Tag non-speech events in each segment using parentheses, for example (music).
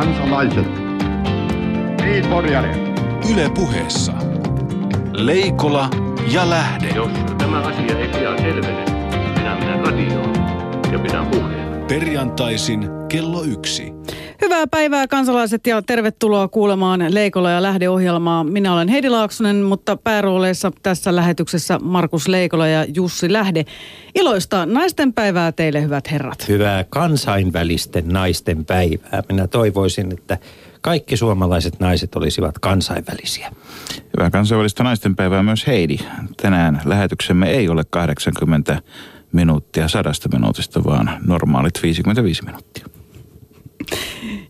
kansalaiset. Niin, Porjare. Yle puheessa. Leikola ja Lähde. Jos tämä asia ei pian selvene, minä menen radioon ja pidän puheen. Perjantaisin kello yksi. Hyvää päivää kansalaiset ja tervetuloa kuulemaan Leikola ja Lähde-ohjelmaa. Minä olen Heidi Laaksonen, mutta päärooleissa tässä lähetyksessä Markus Leikola ja Jussi Lähde. Iloista naisten päivää teille hyvät herrat. Hyvää kansainvälisten naisten päivää. Minä toivoisin, että kaikki suomalaiset naiset olisivat kansainvälisiä. Hyvää kansainvälistä naisten päivää myös Heidi. Tänään lähetyksemme ei ole 80 minuuttia sadasta minuutista, vaan normaalit 55 minuuttia.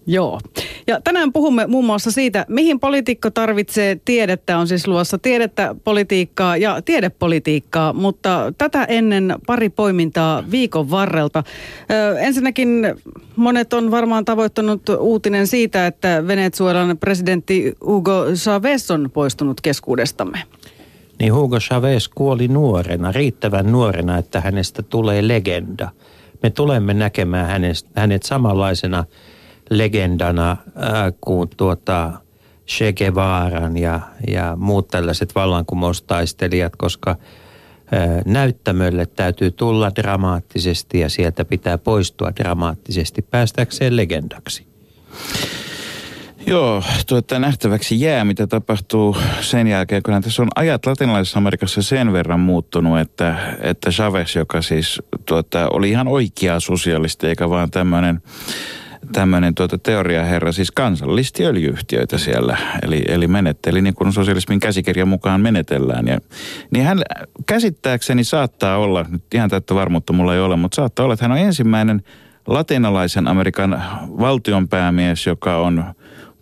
Joo. Ja tänään puhumme muun muassa siitä, mihin poliitikko tarvitsee tiedettä. On siis luossa tiedettä, politiikkaa ja tiedepolitiikkaa, mutta tätä ennen pari poimintaa viikon varrelta. Ö, ensinnäkin monet on varmaan tavoittanut uutinen siitä, että Venezuelan presidentti Hugo Chavez on poistunut keskuudestamme. Niin Hugo Chavez kuoli nuorena, riittävän nuorena, että hänestä tulee legenda. Me tulemme näkemään hänet, hänet samanlaisena legendana äh, kuin tuota Che Guevaran ja, ja muut tällaiset vallankumoustaistelijat, koska äh, näyttämölle täytyy tulla dramaattisesti ja sieltä pitää poistua dramaattisesti päästäkseen legendaksi. Joo, tuota, nähtäväksi jää, mitä tapahtuu sen jälkeen, kun tässä on ajat latinalaisessa Amerikassa sen verran muuttunut, että, että Chavez, joka siis tuota, oli ihan oikea sosialisti, eikä vaan tämmöinen tämmöinen tuota teoriaherra, siis kansallisti öljyyhtiöitä siellä. Eli, eli menetteli niin kuin sosialismin käsikirjan mukaan menetellään. Ja, niin hän käsittääkseni saattaa olla, nyt ihan täyttä varmuutta mulla ei ole, mutta saattaa olla, että hän on ensimmäinen latinalaisen Amerikan valtionpäämies, joka on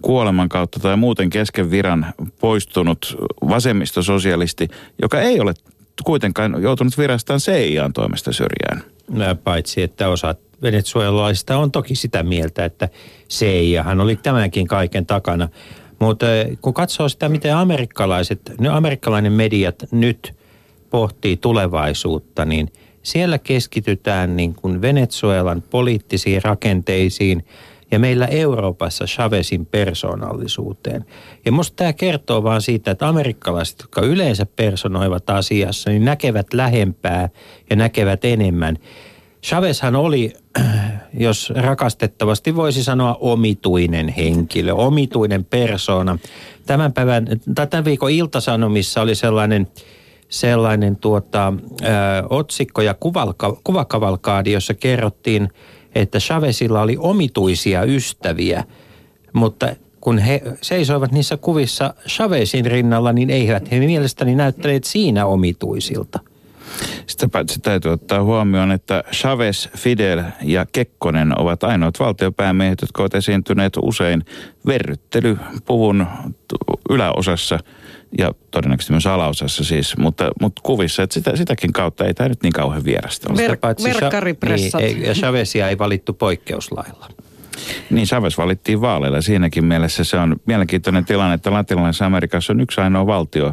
kuoleman kautta tai muuten kesken viran poistunut vasemmistososialisti, joka ei ole kuitenkaan joutunut virastaan CIAn toimesta syrjään. No, paitsi, että osat venezuelalaisista on toki sitä mieltä, että CIAhan oli tämänkin kaiken takana. Mutta kun katsoo sitä, miten amerikkalaiset, ne amerikkalainen mediat nyt pohtii tulevaisuutta, niin siellä keskitytään niin kuin Venezuelan poliittisiin rakenteisiin ja meillä Euroopassa Chavezin persoonallisuuteen. Ja musta tämä kertoo vaan siitä, että amerikkalaiset, jotka yleensä personoivat asiassa, niin näkevät lähempää ja näkevät enemmän. Chavezhan oli, (clears throat) jos rakastettavasti voisi sanoa, omituinen henkilö, omituinen persona. Tämän päivän, tai tämän viikon iltasanomissa oli sellainen, sellainen tuota, ö, otsikko ja kuvakavalkaadi, jossa kerrottiin, että Chavezilla oli omituisia ystäviä, mutta kun he seisoivat niissä kuvissa Chavezin rinnalla, niin eivät he mielestäni näyttäneet siinä omituisilta. Sitä paitsi täytyy ottaa huomioon, että Chavez, Fidel ja Kekkonen ovat ainoat valtiopäämiehet, jotka ovat esiintyneet usein verryttelypuvun yläosassa ja todennäköisesti myös alaosassa siis, mutta, mutta kuvissa, että sitä, sitäkin kautta ei tämä nyt niin kauhean vierasta ole. Ver- verkkaripressat. Niin, ja Chavezia ei valittu poikkeuslailla. Niin, Chavez valittiin vaaleilla. Siinäkin mielessä se on mielenkiintoinen tilanne, että Latinalaisessa Amerikassa on yksi ainoa valtio,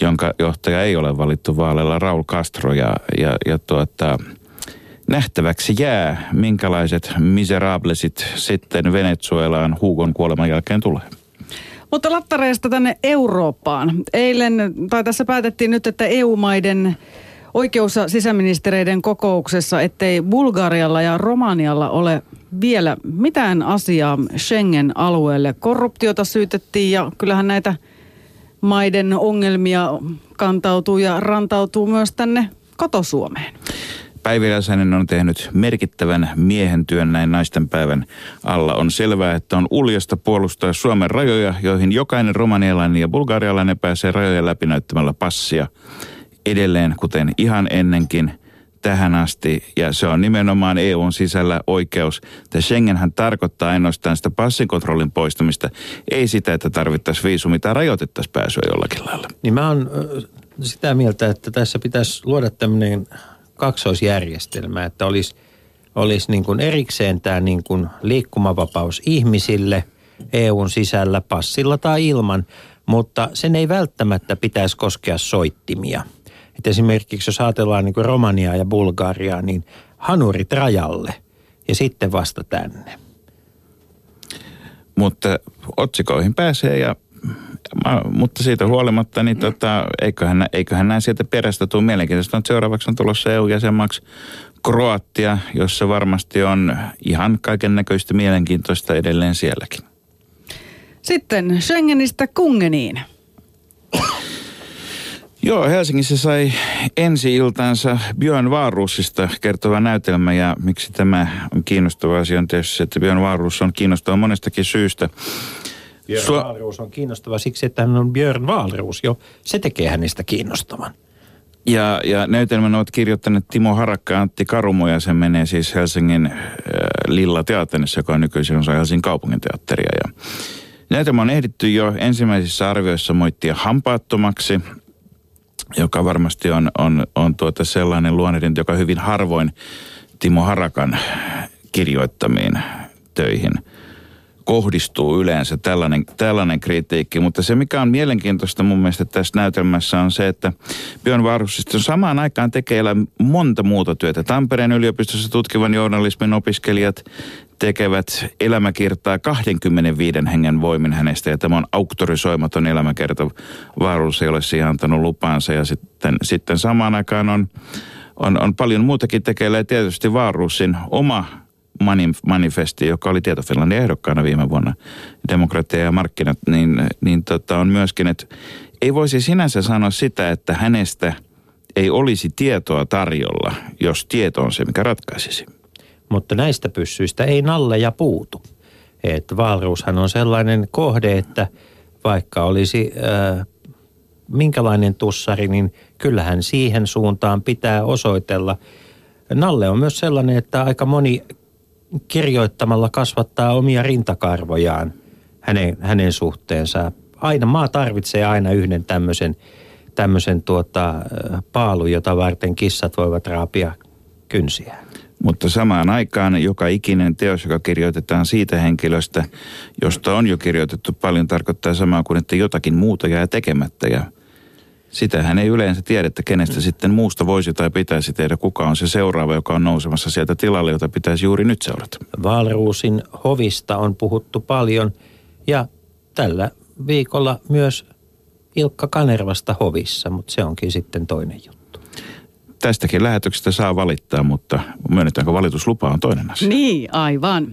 jonka johtaja ei ole valittu vaaleilla, Raul Castro. Ja, ja, ja tuota, nähtäväksi jää, minkälaiset miserablesit sitten Venezuelaan Hugon kuoleman jälkeen tulee. Mutta lattareista tänne Eurooppaan. Eilen, tai tässä päätettiin nyt, että EU-maiden oikeus- sisäministereiden kokouksessa, ettei Bulgarialla ja Romanialla ole vielä mitään asiaa Schengen-alueelle. Korruptiota syytettiin ja kyllähän näitä maiden ongelmia kantautuu ja rantautuu myös tänne kotosuomeen. Päivi Räsänen on tehnyt merkittävän miehen työn näin naisten päivän alla. On selvää, että on uljasta puolustaa Suomen rajoja, joihin jokainen romanialainen ja bulgarialainen pääsee rajojen läpi näyttämällä passia. Edelleen, kuten ihan ennenkin – tähän asti, ja se on nimenomaan EUn sisällä oikeus. Että Schengenhän tarkoittaa ainoastaan sitä passikontrollin poistamista, ei sitä, että tarvittaisiin viisumi tai rajoitettaisiin pääsyä jollakin lailla. Niin mä oon sitä mieltä, että tässä pitäisi luoda tämmöinen kaksoisjärjestelmä, että olisi, olisi niin kuin erikseen tämä niin kuin liikkumavapaus ihmisille EUn sisällä passilla tai ilman, mutta sen ei välttämättä pitäisi koskea soittimia – että esimerkiksi jos ajatellaan niin kuin Romaniaa ja Bulgariaa, niin hanurit rajalle ja sitten vasta tänne. mutta otsikoihin pääsee ja Mä, mutta siitä huolimatta, niin tota, eiköhän, eiköhän näin sieltä perästä tule mielenkiintoista. Seuraavaksi on tulossa EU-jäsenmaaksi Kroatia, jossa varmasti on ihan kaiken näköistä mielenkiintoista edelleen sielläkin. Sitten Schengenistä Kungeniin. Joo, Helsingissä sai ensi-iltansa Björn Vaarusista kertova näytelmä ja miksi tämä on kiinnostava asia on tietysti että Björn Vaarus on kiinnostava monestakin syystä. Björn Su- Wahlroos on kiinnostava siksi, että hän on Björn Wahlroos jo. Se tekee hänestä kiinnostavan. Ja, ja näytelmän ovat kirjoittaneet Timo Harakka ja Antti Karumo ja se menee siis Helsingin äh, Lilla Teatterissa, joka on nykyisin osa Helsingin kaupungin teatteria. Ja näytelmä on ehditty jo ensimmäisissä arvioissa moittia hampaattomaksi, joka varmasti on, on, on tuota sellainen luonnehdinta, joka hyvin harvoin Timo Harakan kirjoittamiin töihin – kohdistuu yleensä tällainen, tällainen kritiikki. Mutta se, mikä on mielenkiintoista mun mielestä tässä näytelmässä on se, että Björn Vaarusista samaan aikaan tekee monta muuta työtä. Tampereen yliopistossa tutkivan journalismin opiskelijat tekevät elämäkertaa 25 hengen voimin hänestä. Ja tämä on auktorisoimaton elämäkerta. Vaarus ei ole siihen antanut lupaansa. Ja sitten, sitten samaan aikaan on, on, on paljon muutakin tekeillä. Ja tietysti Vaarusin oma manifesti, joka oli Tieto Finlandin ehdokkaana viime vuonna, demokratia ja markkinat, niin, niin tota on myöskin, että ei voisi sinänsä sanoa sitä, että hänestä ei olisi tietoa tarjolla, jos tieto on se, mikä ratkaisisi. Mutta näistä pyssyistä ei nalleja puutu. Että Valruushan on sellainen kohde, että vaikka olisi äh, minkälainen tussari, niin kyllähän siihen suuntaan pitää osoitella. Nalle on myös sellainen, että aika moni kirjoittamalla kasvattaa omia rintakarvojaan hänen, hänen suhteensa. Aina maa tarvitsee aina yhden tämmöisen, tämmöisen tuota, paalu, jota varten kissat voivat raapia kynsiä. Mutta samaan aikaan joka ikinen teos, joka kirjoitetaan siitä henkilöstä, josta on jo kirjoitettu paljon, tarkoittaa samaa kuin, että jotakin muuta jää tekemättä. Ja sitähän ei yleensä tiedä, että kenestä sitten muusta voisi tai pitäisi tehdä, kuka on se seuraava, joka on nousemassa sieltä tilalle, jota pitäisi juuri nyt seurata. Valruusin hovista on puhuttu paljon ja tällä viikolla myös Ilkka Kanervasta hovissa, mutta se onkin sitten toinen juttu. Tästäkin lähetyksestä saa valittaa, mutta myönnetäänkö valituslupa on toinen asia. Niin, aivan.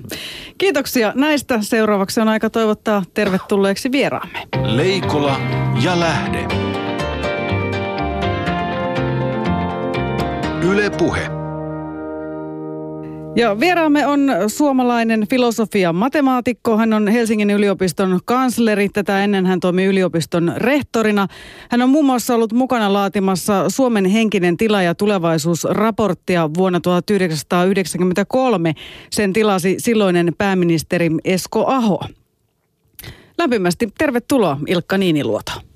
Kiitoksia näistä. Seuraavaksi on aika toivottaa tervetulleeksi vieraamme. Leikola ja Lähde. Yle Puhe. Ja vieraamme on suomalainen filosofia matemaatikko. Hän on Helsingin yliopiston kansleri. Tätä ennen hän toimi yliopiston rehtorina. Hän on muun muassa ollut mukana laatimassa Suomen henkinen tila ja tulevaisuusraporttia vuonna 1993. Sen tilasi silloinen pääministeri Esko Aho. Lämpimästi tervetuloa Ilkka Niiniluoto.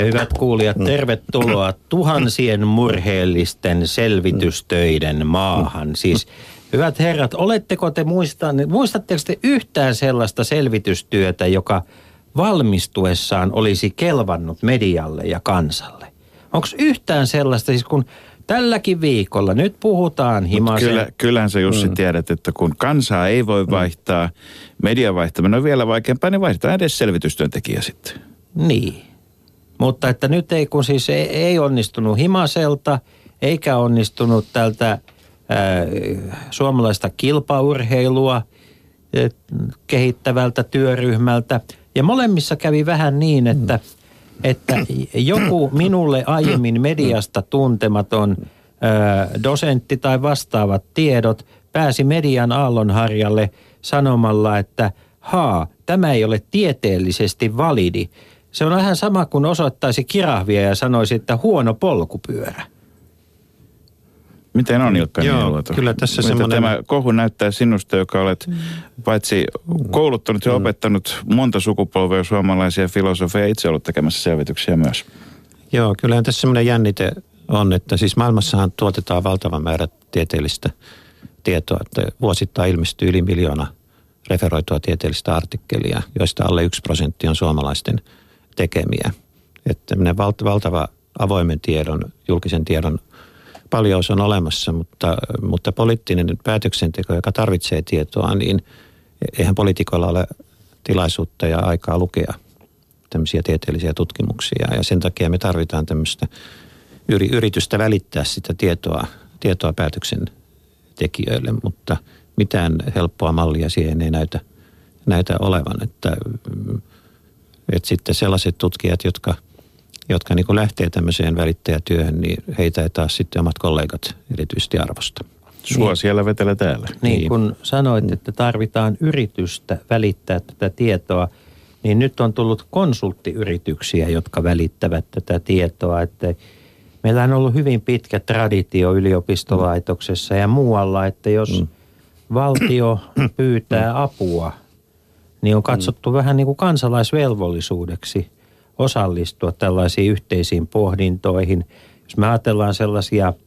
Hyvät kuulijat, mm. tervetuloa tuhansien murheellisten selvitystöiden maahan. Siis hyvät herrat, oletteko te muistaneet, muistatteko te yhtään sellaista selvitystyötä, joka valmistuessaan olisi kelvannut medialle ja kansalle? Onko yhtään sellaista, siis kun tälläkin viikolla nyt puhutaan himasen... Kyllä, kyllähän sä Jussi mm. tiedät, että kun kansaa ei voi vaihtaa, media vaihtaminen on vielä vaikeampaa, niin vaihdetaan edes selvitystyöntekijä sitten. Niin. Mutta että nyt ei, kun siis ei, ei onnistunut Himaselta, eikä onnistunut tältä ää, suomalaista kilpaurheilua kehittävältä työryhmältä. Ja molemmissa kävi vähän niin, että, että joku minulle aiemmin mediasta tuntematon ää, dosentti tai vastaavat tiedot pääsi median aallonharjalle sanomalla, että haa, tämä ei ole tieteellisesti validi. Se on vähän sama kuin osoittaisi kirahvia ja sanoisi, että huono polkupyörä. Miten on Ilkka Joo, kyllä tässä semmoinen... Tämä kohu näyttää sinusta, joka olet paitsi kouluttanut ja mm. opettanut monta sukupolvea suomalaisia filosofeja, itse ollut tekemässä selvityksiä myös. Joo, kyllä tässä semmoinen jännite on, että siis maailmassahan tuotetaan valtava määrä tieteellistä tietoa, että vuosittain ilmestyy yli miljoona referoitua tieteellistä artikkelia, joista alle yksi prosentti on suomalaisten – tekemiä. Että valtava avoimen tiedon, julkisen tiedon paljous on olemassa, mutta, mutta poliittinen päätöksenteko, joka tarvitsee tietoa, niin eihän poliitikoilla ole tilaisuutta ja aikaa lukea tämmöisiä tieteellisiä tutkimuksia. Ja sen takia me tarvitaan tämmöistä yritystä välittää sitä tietoa, tietoa päätöksentekijöille, mutta mitään helppoa mallia siihen ei näytä, näytä olevan. Että, että sitten sellaiset tutkijat, jotka, jotka niin lähtee tämmöiseen välittäjätyöhön, niin heitä ei taas sitten omat kollegat erityisesti arvosta. Sua niin. siellä vetellä täällä. Niin, niin, kun sanoit, että tarvitaan yritystä välittää tätä tietoa, niin nyt on tullut konsulttiyrityksiä, jotka välittävät tätä tietoa. Että meillä on ollut hyvin pitkä traditio yliopistolaitoksessa ja muualla, että jos mm. valtio (coughs) pyytää apua, niin on katsottu mm. vähän niin kuin kansalaisvelvollisuudeksi osallistua tällaisiin yhteisiin pohdintoihin. Jos me ajatellaan sellaisia –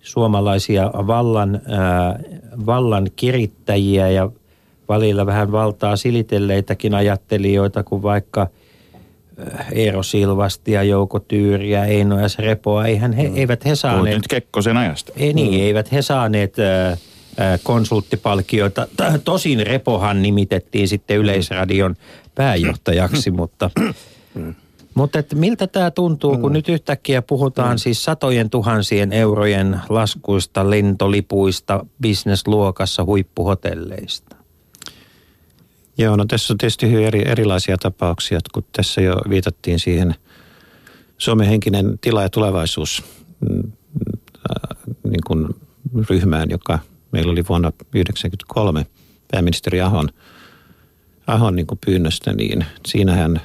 suomalaisia vallan, äh, vallan kirittäjiä ja valilla vähän valtaa silitelleitäkin ajattelijoita, kuin vaikka Eero Silvastia, Jouko Tyyriä, Eino S. Repoa. Eihän he, mm. eivät he saaneet... nyt Kekkosen ajasta. Ei niin, mm. eivät he saaneet äh, konsulttipalkkioita. Tosin Repohan nimitettiin sitten Yleisradion pääjohtajaksi, (clears throat) mutta... Mutta että miltä tämä tuntuu, kun mm. nyt yhtäkkiä puhutaan mm. siis satojen tuhansien eurojen laskuista, lentolipuista, bisnesluokassa, huippuhotelleista? Joo, no tässä on tietysti hyvin eri, erilaisia tapauksia, kun tässä jo viitattiin siihen Suomen henkinen tila ja tulevaisuus mm, äh, niin kuin ryhmään, joka meillä oli vuonna 1993 pääministeri Ahon, Ahon niin kuin pyynnöstä, niin siinähän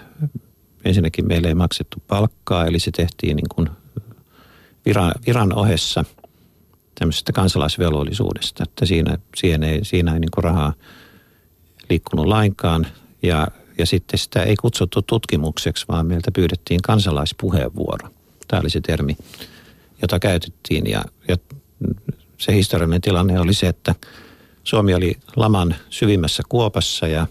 ensinnäkin meille ei maksettu palkkaa, eli se tehtiin niin kuin viran, viran ohessa tämmöisestä kansalaisvelvollisuudesta, että siinä, siinä ei, siinä ei niin kuin rahaa liikkunut lainkaan ja, ja sitten sitä ei kutsuttu tutkimukseksi, vaan meiltä pyydettiin kansalaispuheenvuoro. Tämä oli se termi, jota käytettiin ja, ja se historiallinen tilanne oli se, että Suomi oli laman syvimmässä kuopassa ja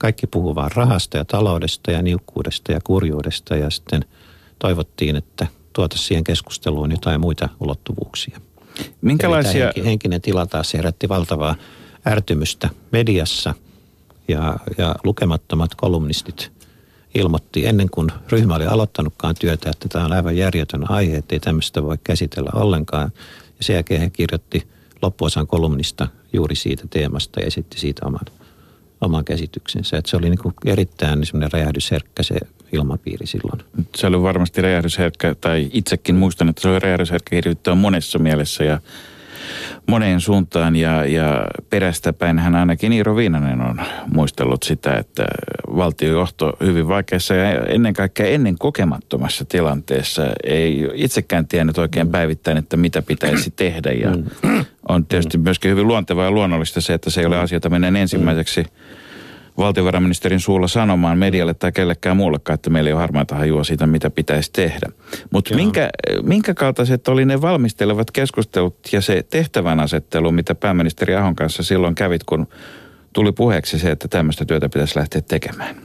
kaikki puhuu vaan rahasta ja taloudesta ja niukkuudesta ja kurjuudesta ja sitten toivottiin, että tuota siihen keskusteluun jotain muita ulottuvuuksia. Minkälaisia... Henki, henkinen tila taas herätti valtavaa ärtymystä mediassa ja, ja lukemattomat kolumnistit ilmoitti ennen kuin ryhmä oli aloittanutkaan työtä, että tämä on aivan järjetön aihe, että ei tämmöistä voi käsitellä ollenkaan. Sen jälkeen he kirjoitti loppuosan kolumnista juuri siitä teemasta ja esitti siitä oman oman käsityksensä. Että se oli niin erittäin niin räjähdysherkkä se ilmapiiri silloin. Se oli varmasti räjähdysherkkä, tai itsekin muistan, että se oli räjähdysherkkä hirvittävän monessa mielessä ja moneen suuntaan ja, ja perästäpäin hän ainakin Iiro Viinanen on muistellut sitä, että valtiojohto hyvin vaikeassa ja ennen kaikkea ennen kokemattomassa tilanteessa ei itsekään tiennyt oikein päivittäin, että mitä pitäisi tehdä ja mm. on tietysti myöskin hyvin luontevaa ja luonnollista se, että se ei ole asia, jota menen ensimmäiseksi mm valtiovarainministerin suulla sanomaan medialle tai kellekään muullekaan, että meillä ei ole harmaita hajua siitä, mitä pitäisi tehdä. Mutta minkä, minkä kaltaiset oli ne valmistelevat keskustelut ja se tehtävän asettelu, mitä pääministeri Ahon kanssa silloin kävit, kun tuli puheeksi se, että tämmöistä työtä pitäisi lähteä tekemään?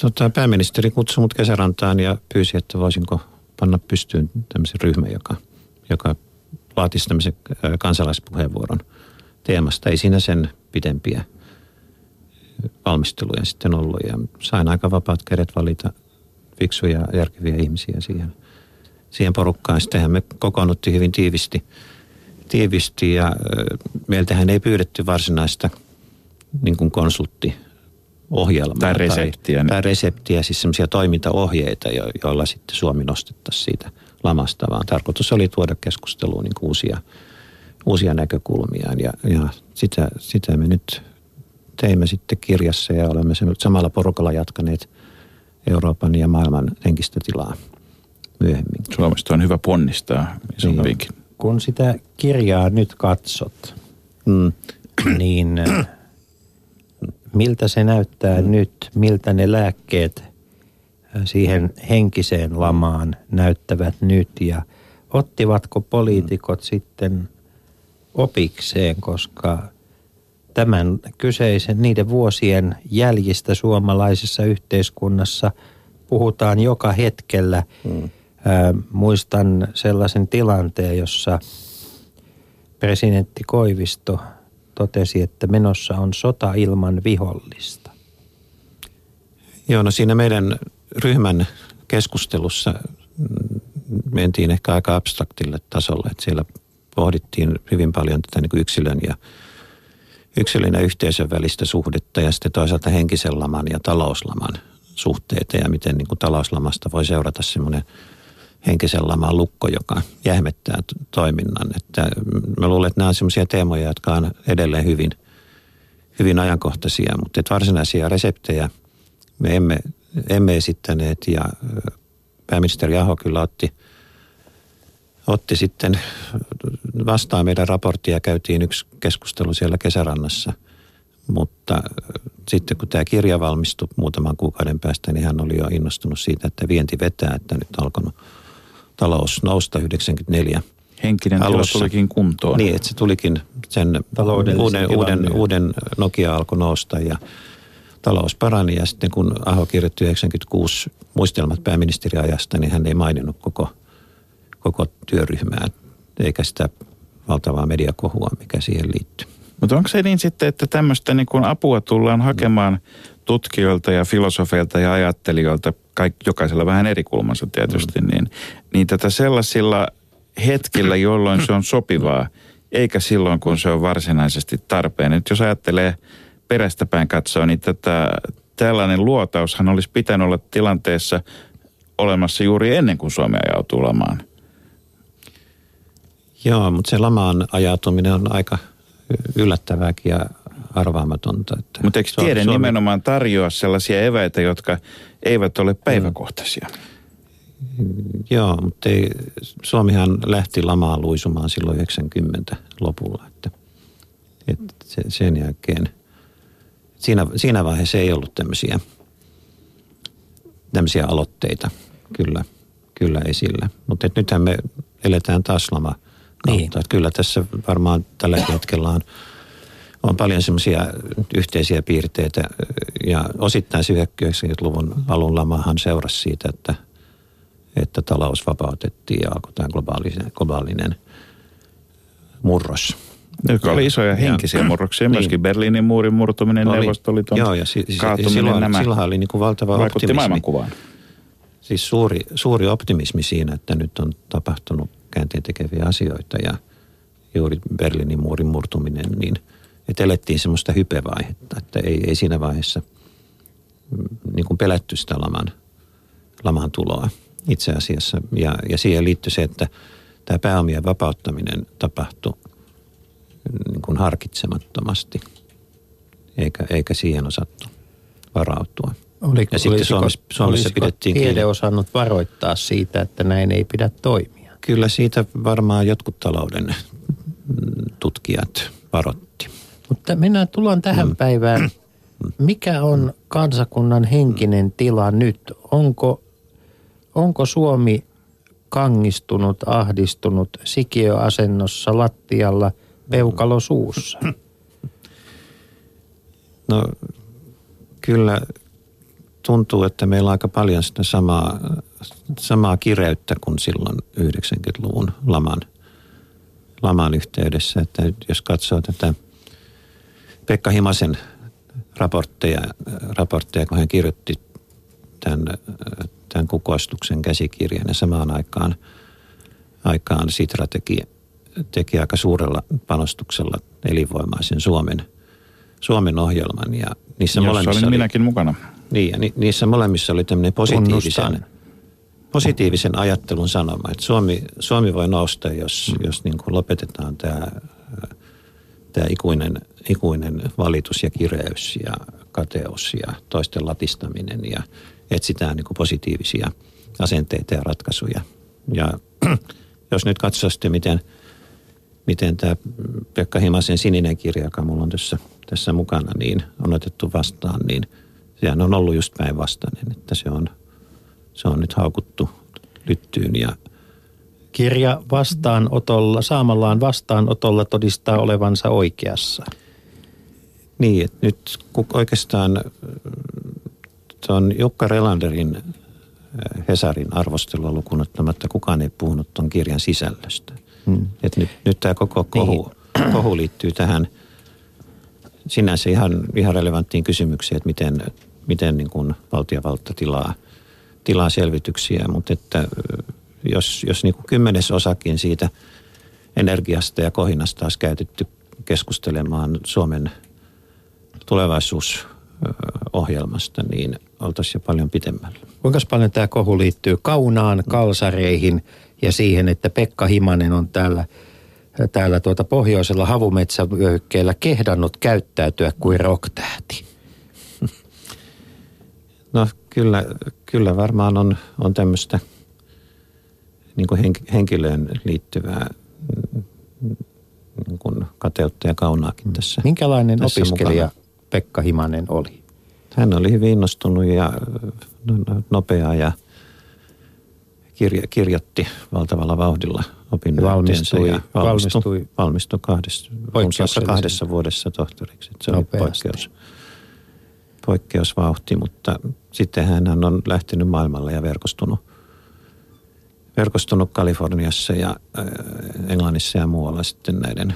Tota, pääministeri kutsui mut kesärantaan ja pyysi, että voisinko panna pystyyn tämmöisen ryhmän, joka, joka laatisi tämmöisen kansalaispuheenvuoron teemasta. Ei siinä sen pidempiä valmisteluja sitten ollut ja sain aika vapaat kädet valita fiksuja ja järkeviä ihmisiä siihen, siihen porukkaan. Sittenhän me kokoonnuttiin hyvin tiivisti, tiivisti ja meiltähän ei pyydetty varsinaista niin kuin konsultti ohjelmaa. Tai reseptiä. Tai, tai reseptiä, siis semmoisia toimintaohjeita, jo, joilla sitten Suomi nostettaisiin siitä lamasta, vaan tarkoitus oli tuoda keskusteluun niin uusia, uusia näkökulmia. Ja, ja sitä, sitä me nyt teimme sitten kirjassa ja olemme samalla porukalla jatkaneet Euroopan ja maailman henkistä tilaa myöhemmin. Suomesta on hyvä ponnistaa isompiinkin. Niin. Kun sitä kirjaa nyt katsot, mm. niin miltä se näyttää mm. nyt, miltä ne lääkkeet äh, siihen henkiseen lamaan näyttävät nyt ja ottivatko poliitikot mm. sitten opikseen, koska tämän kyseisen niiden vuosien jäljistä suomalaisessa yhteiskunnassa puhutaan joka hetkellä. Hmm. Ää, muistan sellaisen tilanteen, jossa presidentti Koivisto totesi, että menossa on sota ilman vihollista. Joo, no siinä meidän ryhmän keskustelussa mm, mentiin ehkä aika abstraktille tasolle, että siellä pohdittiin hyvin paljon tätä niin kuin yksilön ja yksilön ja yhteisön välistä suhdetta ja sitten toisaalta henkisen laman ja talouslaman suhteita ja miten niin kuin talouslamasta voi seurata semmoinen henkisen laman lukko, joka jähmettää toiminnan. Että mä luulen, että nämä on semmoisia teemoja, jotka on edelleen hyvin, hyvin ajankohtaisia, mutta että varsinaisia reseptejä me emme, emme esittäneet ja pääministeri Aho kyllä otti, otti sitten vastaan meidän raporttia ja käytiin yksi keskustelu siellä kesärannassa. Mutta sitten kun tämä kirja valmistui muutaman kuukauden päästä, niin hän oli jo innostunut siitä, että vienti vetää, että nyt alkanut talous nousta 94 Henkinen alussa. tila tulikin kuntoon. Niin, että se tulikin sen uuden, uuden, uuden Nokia alkoi nousta ja talous parani. Ja sitten kun Aho kirjoitti 96 muistelmat pääministeriajasta, niin hän ei maininnut koko, koko työryhmää eikä sitä valtavaa mediakohua, mikä siihen liittyy. Mutta onko se niin sitten, että tämmöistä niin kun apua tullaan hakemaan tutkijoilta ja filosofeilta ja ajattelijoilta, kaik, jokaisella vähän eri kulmansa tietysti, mm. niin, niin tätä sellaisilla hetkillä, jolloin se on sopivaa, eikä silloin, kun se on varsinaisesti tarpeen. Nyt jos ajattelee perästäpäin katsoa, niin tätä, tällainen luotaushan olisi pitänyt olla tilanteessa olemassa juuri ennen kuin Suomi ajautuu lamaan. Joo, mutta se lamaan ajautuminen on aika yllättävääkin ja arvaamatonta. Että mutta eikö tiede Suomi... nimenomaan tarjoa sellaisia eväitä, jotka eivät ole päiväkohtaisia? Joo, mutta ei, Suomihan lähti lamaan luisumaan silloin 90-lopulla, että, että sen jälkeen – siinä, siinä vaiheessa ei ollut tämmöisiä, tämmöisiä aloitteita kyllä, kyllä esillä. Mutta nythän me eletään taas lama niin. Että kyllä tässä varmaan tällä hetkellä on, on paljon semmoisia yhteisiä piirteitä ja osittain 90-luvun alun lamahan seurasi siitä, että, että talous vapautettiin ja alkoi tämä globaalinen, globaalinen murros. Joka oli isoja henkisiä ja, (clears throat) murroksia, niin. myöskin Berliinin muurin murtuminen, oli, Neuvostoliiton joo, ja si, si, kaatuminen, silloin, nämä silloin oli niin kuin valtava vaikutti optimismi. maailmankuvaan. Siis suuri, suuri optimismi siinä, että nyt on tapahtunut käänteen tekeviä asioita ja juuri Berliinin muurin murtuminen, niin että elettiin semmoista hypevaihetta, että ei, ei siinä vaiheessa mm, niin kuin pelätty sitä laman, laman tuloa itse asiassa. Ja, ja siihen liittyy se, että tämä pääomien vapauttaminen tapahtui niin kuin harkitsemattomasti, eikä, eikä siihen osattu varautua. Oliko, ja sitten Suomessa, Suomessa pidettiin tiede osannut varoittaa siitä, että näin ei pidä toimia? Kyllä siitä varmaan jotkut talouden tutkijat varotti. Mutta mennään, tullaan tähän mm. päivään. Mikä on kansakunnan henkinen tila nyt? Onko, onko Suomi kangistunut, ahdistunut, sikiöasennossa, lattialla – peukalo suussa? No kyllä tuntuu, että meillä on aika paljon sitä samaa, samaa kireyttä kuin silloin 90-luvun laman, laman yhteydessä. Että jos katsoo tätä Pekka Himasen raportteja, raportteja kun hän kirjoitti tämän, tämän kukoistuksen käsikirjan ja samaan aikaan, aikaan Sitra teki teki aika suurella panostuksella elinvoimaisen Suomen, Suomen ohjelman. Ja niissä Jossa molemmissa olin oli, minäkin mukana. Niin, ja ni, niissä molemmissa oli tämmöinen positiivisen, positiivisen ajattelun sanoma, että Suomi, Suomi voi nousta, jos, mm. jos niin kuin lopetetaan tämä, tämä ikuinen, ikuinen valitus ja kireys ja kateus ja toisten latistaminen ja etsitään niin kuin positiivisia asenteita ja ratkaisuja. Ja (clears throat) jos nyt katsoo sitten, miten – miten tämä Pekka Himasen sininen kirja, joka mulla on tässä, tässä mukana, niin on otettu vastaan, niin sehän on ollut just päinvastainen, että se on, se on nyt haukuttu lyttyyn ja Kirja vastaanotolla, saamallaan vastaanotolla todistaa olevansa oikeassa. Niin, että nyt oikeastaan tuon Jukka Relanderin Hesarin arvostelua lukuun ottamatta kukaan ei puhunut tuon kirjan sisällöstä. Hmm. Et nyt, nyt tämä koko kohu, niin. kohu liittyy tähän sinänsä ihan, ihan relevanttiin kysymykseen, että miten, miten niin kuin valtiovalta tilaa, tilaa selvityksiä, mutta että jos, jos niin kuin kymmenesosakin siitä energiasta ja kohinasta olisi käytetty keskustelemaan Suomen tulevaisuusohjelmasta, niin oltaisiin jo paljon pitemmällä. Kuinka paljon tämä kohu liittyy kaunaan, kalsareihin ja siihen, että Pekka Himanen on täällä, täällä tuota pohjoisella havumetsävyöhykkeellä kehdannut käyttäytyä kuin rocktähti? No kyllä, kyllä varmaan on, on tämmöistä niin kuin henkilöön liittyvää niin kuin kateutta ja kaunaakin mm. tässä. Minkälainen tässä opiskelija mukana. Pekka Himanen oli? Hän oli hyvin innostunut ja nopea ja kirja, kirjoitti valtavalla vauhdilla opinnoittiensa. ja valmistui, valmistui kahdessa, kahdessa vuodessa tohtoriksi. Se oli poikkeus, poikkeusvauhti, mutta sitten hän on lähtenyt maailmalle ja verkostunut verkostunut Kaliforniassa ja äh, Englannissa ja muualla sitten näiden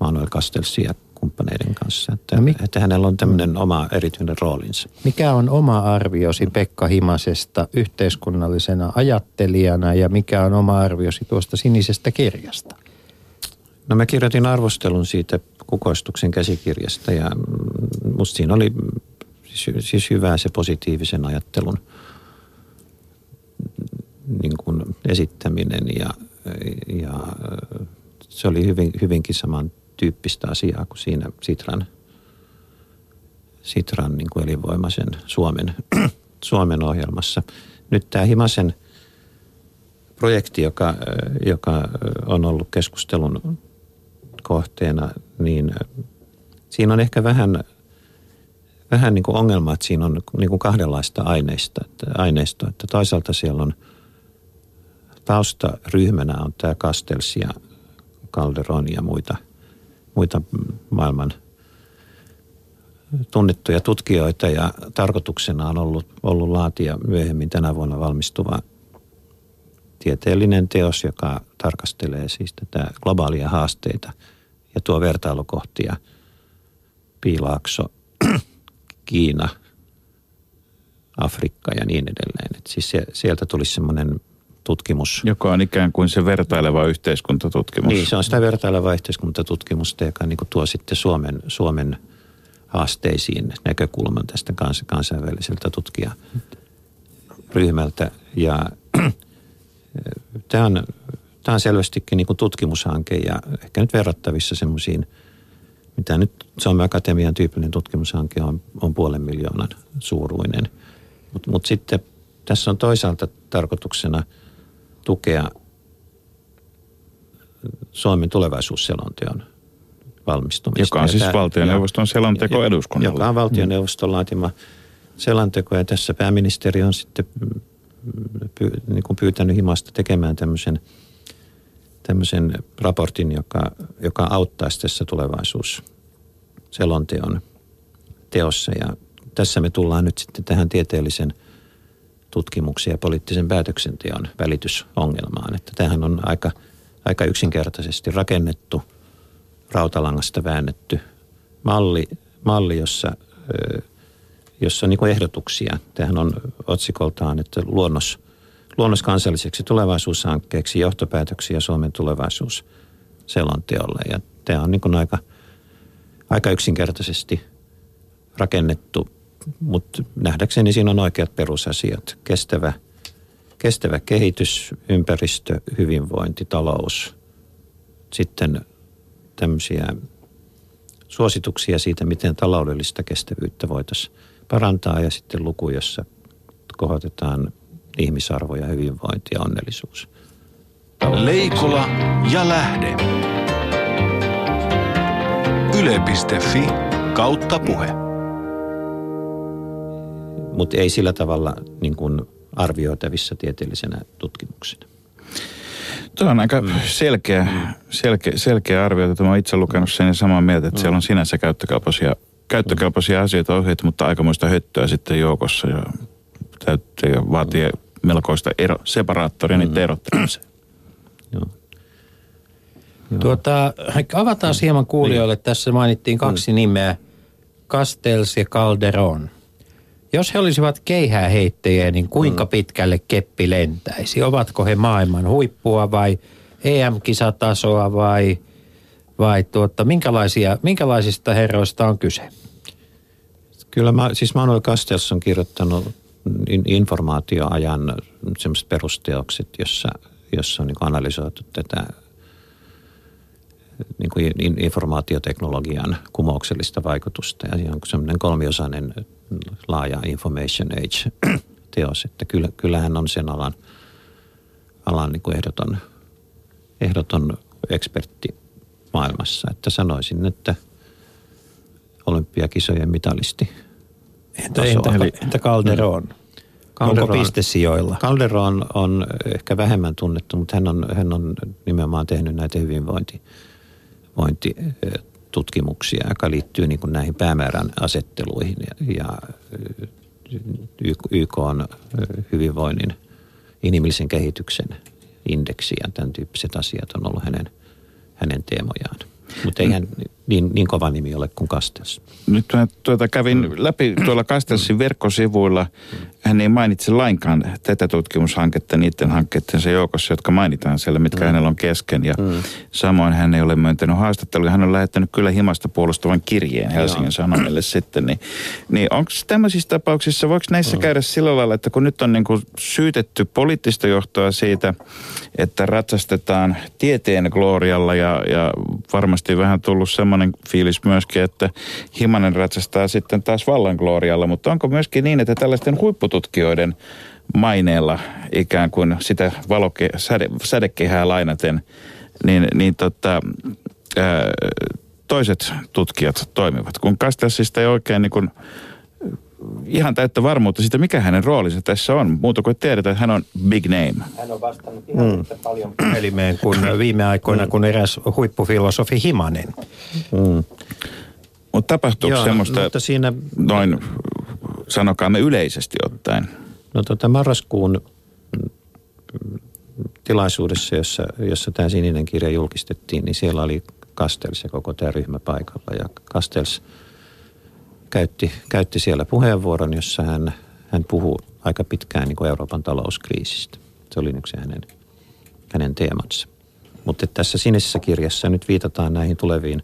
Manuel Castelsin ja kumppaneiden kanssa. Että, no mi- että hänellä on tämmöinen oma erityinen roolinsa. Mikä on oma arviosi Pekka Himasesta yhteiskunnallisena ajattelijana ja mikä on oma arviosi tuosta sinisestä kirjasta? No mä kirjoitin arvostelun siitä kukoistuksen käsikirjasta ja musta siinä oli siis, hyvää se positiivisen ajattelun – niin kuin esittäminen ja, ja se oli hyvin, hyvinkin samantyyppistä asiaa kuin siinä Sitran, Sitran niin kuin elinvoimaisen Suomen, (clears throat) Suomen ohjelmassa. Nyt tämä Himasen projekti, joka, joka on ollut keskustelun kohteena, niin siinä on ehkä vähän, vähän niin kuin ongelma, että siinä on niin kuin kahdenlaista aineista, että, aineistoa. Että toisaalta siellä on – taustaryhmänä on tämä Castells ja Calderon ja muita, muita maailman tunnettuja tutkijoita ja tarkoituksena on ollut, ollut laatia myöhemmin tänä vuonna valmistuva tieteellinen teos, joka tarkastelee siis tätä globaalia haasteita ja tuo vertailukohtia Piilaakso, Kiina, Afrikka ja niin edelleen. Et siis se, sieltä tulisi semmoinen tutkimus. Joka on ikään kuin se vertaileva yhteiskuntatutkimus. Niin, se on sitä vertaileva yhteiskuntatutkimusta, joka niin tuo sitten Suomen, Suomen haasteisiin näkökulman tästä kans, kansainväliseltä tutkijaryhmältä. Ja (clears throat) tämä on, tämä on selvästikin niin tutkimushanke ja ehkä nyt verrattavissa semmoisiin, mitä nyt Suomen Akatemian tyypillinen tutkimushanke on, on puolen miljoonan suuruinen. Mutta mut sitten tässä on toisaalta tarkoituksena – tukea Suomen tulevaisuusselonteon valmistumista. Joka on siis valtioneuvoston selonteko eduskunnalle. Joka on valtioneuvoston laatima selonteko ja tässä pääministeri on sitten py, niin kuin pyytänyt himasta tekemään tämmöisen, tämmöisen raportin, joka, joka auttaisi tässä tulevaisuusselonteon teossa. Ja tässä me tullaan nyt sitten tähän tieteellisen – tutkimuksia ja poliittisen päätöksenteon välitysongelmaan. Että tämähän on aika, aika yksinkertaisesti rakennettu, rautalangasta väännetty malli, malli jossa, jossa on niin ehdotuksia. Tämähän on otsikoltaan, että luonnos, luonnos kansalliseksi tulevaisuushankkeeksi johtopäätöksiä Suomen tulevaisuus selonteolle. Ja tämä on niin aika, aika yksinkertaisesti rakennettu mutta nähdäkseni siinä on oikeat perusasiat. Kestävä, kestävä kehitys, ympäristö, hyvinvointi, talous. Sitten tämmöisiä suosituksia siitä, miten taloudellista kestävyyttä voitaisiin parantaa ja sitten luku, jossa kohotetaan ihmisarvo ja hyvinvointi ja onnellisuus. Leikola ja lähde. Yle.fi kautta puhe mutta ei sillä tavalla niin kuin arvioitavissa tieteellisenä tutkimuksena. Tuo on aika selkeä, selkeä, selkeä arvio, että mä oon itse lukenut sen ja samaa mieltä, että siellä on sinänsä käyttökelpoisia, käyttökelpoisia asioita ohjeita, mutta aikamoista höttöä sitten joukossa ja täytyy vaatii melkoista ero, separaattoria mm. niiden erottelemiseen. (clears throat) Joo. Tuota, avataan hieman kuulijoille. Tässä mainittiin kaksi nimeä, Castells ja Calderon. Jos he olisivat keihääheittäjiä, niin kuinka pitkälle keppi lentäisi? Ovatko he maailman huippua vai EM-kisatasoa vai, vai tuota, minkälaisia, minkälaisista herroista on kyse? Kyllä mä, siis Manuel Castells on kirjoittanut informaatioajan semmoiset perusteokset, jossa, jossa on niin analysoitu tätä niin kuin in- informaatioteknologian kumouksellista vaikutusta. Ja on semmoinen kolmiosainen laaja Information Age-teos, että kyllä, kyllähän on sen alan, alan niin kuin ehdoton, ehdoton ekspertti maailmassa. Että sanoisin, että olympiakisojen mitalisti. Entä, entä, entä Calderon? Calderon, Onko pistesijoilla? Calderon on ehkä vähemmän tunnettu, mutta hän on, hän on nimenomaan tehnyt näitä hyvinvointi, tutkimuksia, joka liittyy niin kuin näihin päämäärän asetteluihin ja, ja YK on hyvinvoinnin inhimillisen kehityksen indeksi ja tämän tyyppiset asiat on ollut hänen, hänen teemojaan. Mutta ei hän niin, niin kova nimi ole kuin Kastels. Nyt mä tuota, kävin läpi tuolla Kastelsin verkkosivuilla. Hän ei mainitse lainkaan tätä tutkimushanketta niiden hankkeiden joukossa, jotka mainitaan siellä, mitkä mm. hänellä on kesken. Ja mm. samoin hän ei ole myöntänyt haastatteluja. Hän on lähettänyt kyllä himasta puolustavan kirjeen Helsingin Sanomille (clears throat) sitten. Niin, niin onko tämmöisissä tapauksissa, voiko näissä mm. käydä sillä lailla, että kun nyt on niin kuin syytetty poliittista johtoa siitä, että ratsastetaan tieteen glorialla ja, ja varmasti vähän tullut semmoinen fiilis myöskin, että Himanen ratsastaa sitten taas vallan glorialla, mutta onko myöskin niin, että tällaisten huippututkijoiden maineella ikään kuin sitä valoke, säde, sädekehää lainaten, niin, niin tota, ää, toiset tutkijat toimivat. Kun Kastelsista ei oikein niin kuin ihan täyttä varmuutta siitä, mikä hänen roolinsa tässä on. Muuta kuin tiedetään, että hän on big name. Hän on vastannut ihan mm. yhtä paljon puhelimeen (clears throat) kuin viime aikoina, mm. kuin eräs huippufilosofi Himanen. Mm. Mutta tapahtuuko Joo, semmoista, mutta siinä... noin sanokaamme yleisesti ottaen? No tota marraskuun tilaisuudessa, jossa, jossa tämä sininen kirja julkistettiin, niin siellä oli Kastels ja koko tämä ryhmä paikalla. Ja Kastels käytti, käytti siellä puheenvuoron, jossa hän, hän puhui aika pitkään niin kuin Euroopan talouskriisistä. Se oli yksi hänen, hänen teemansa. Mutta tässä sinisessä kirjassa nyt viitataan näihin tuleviin,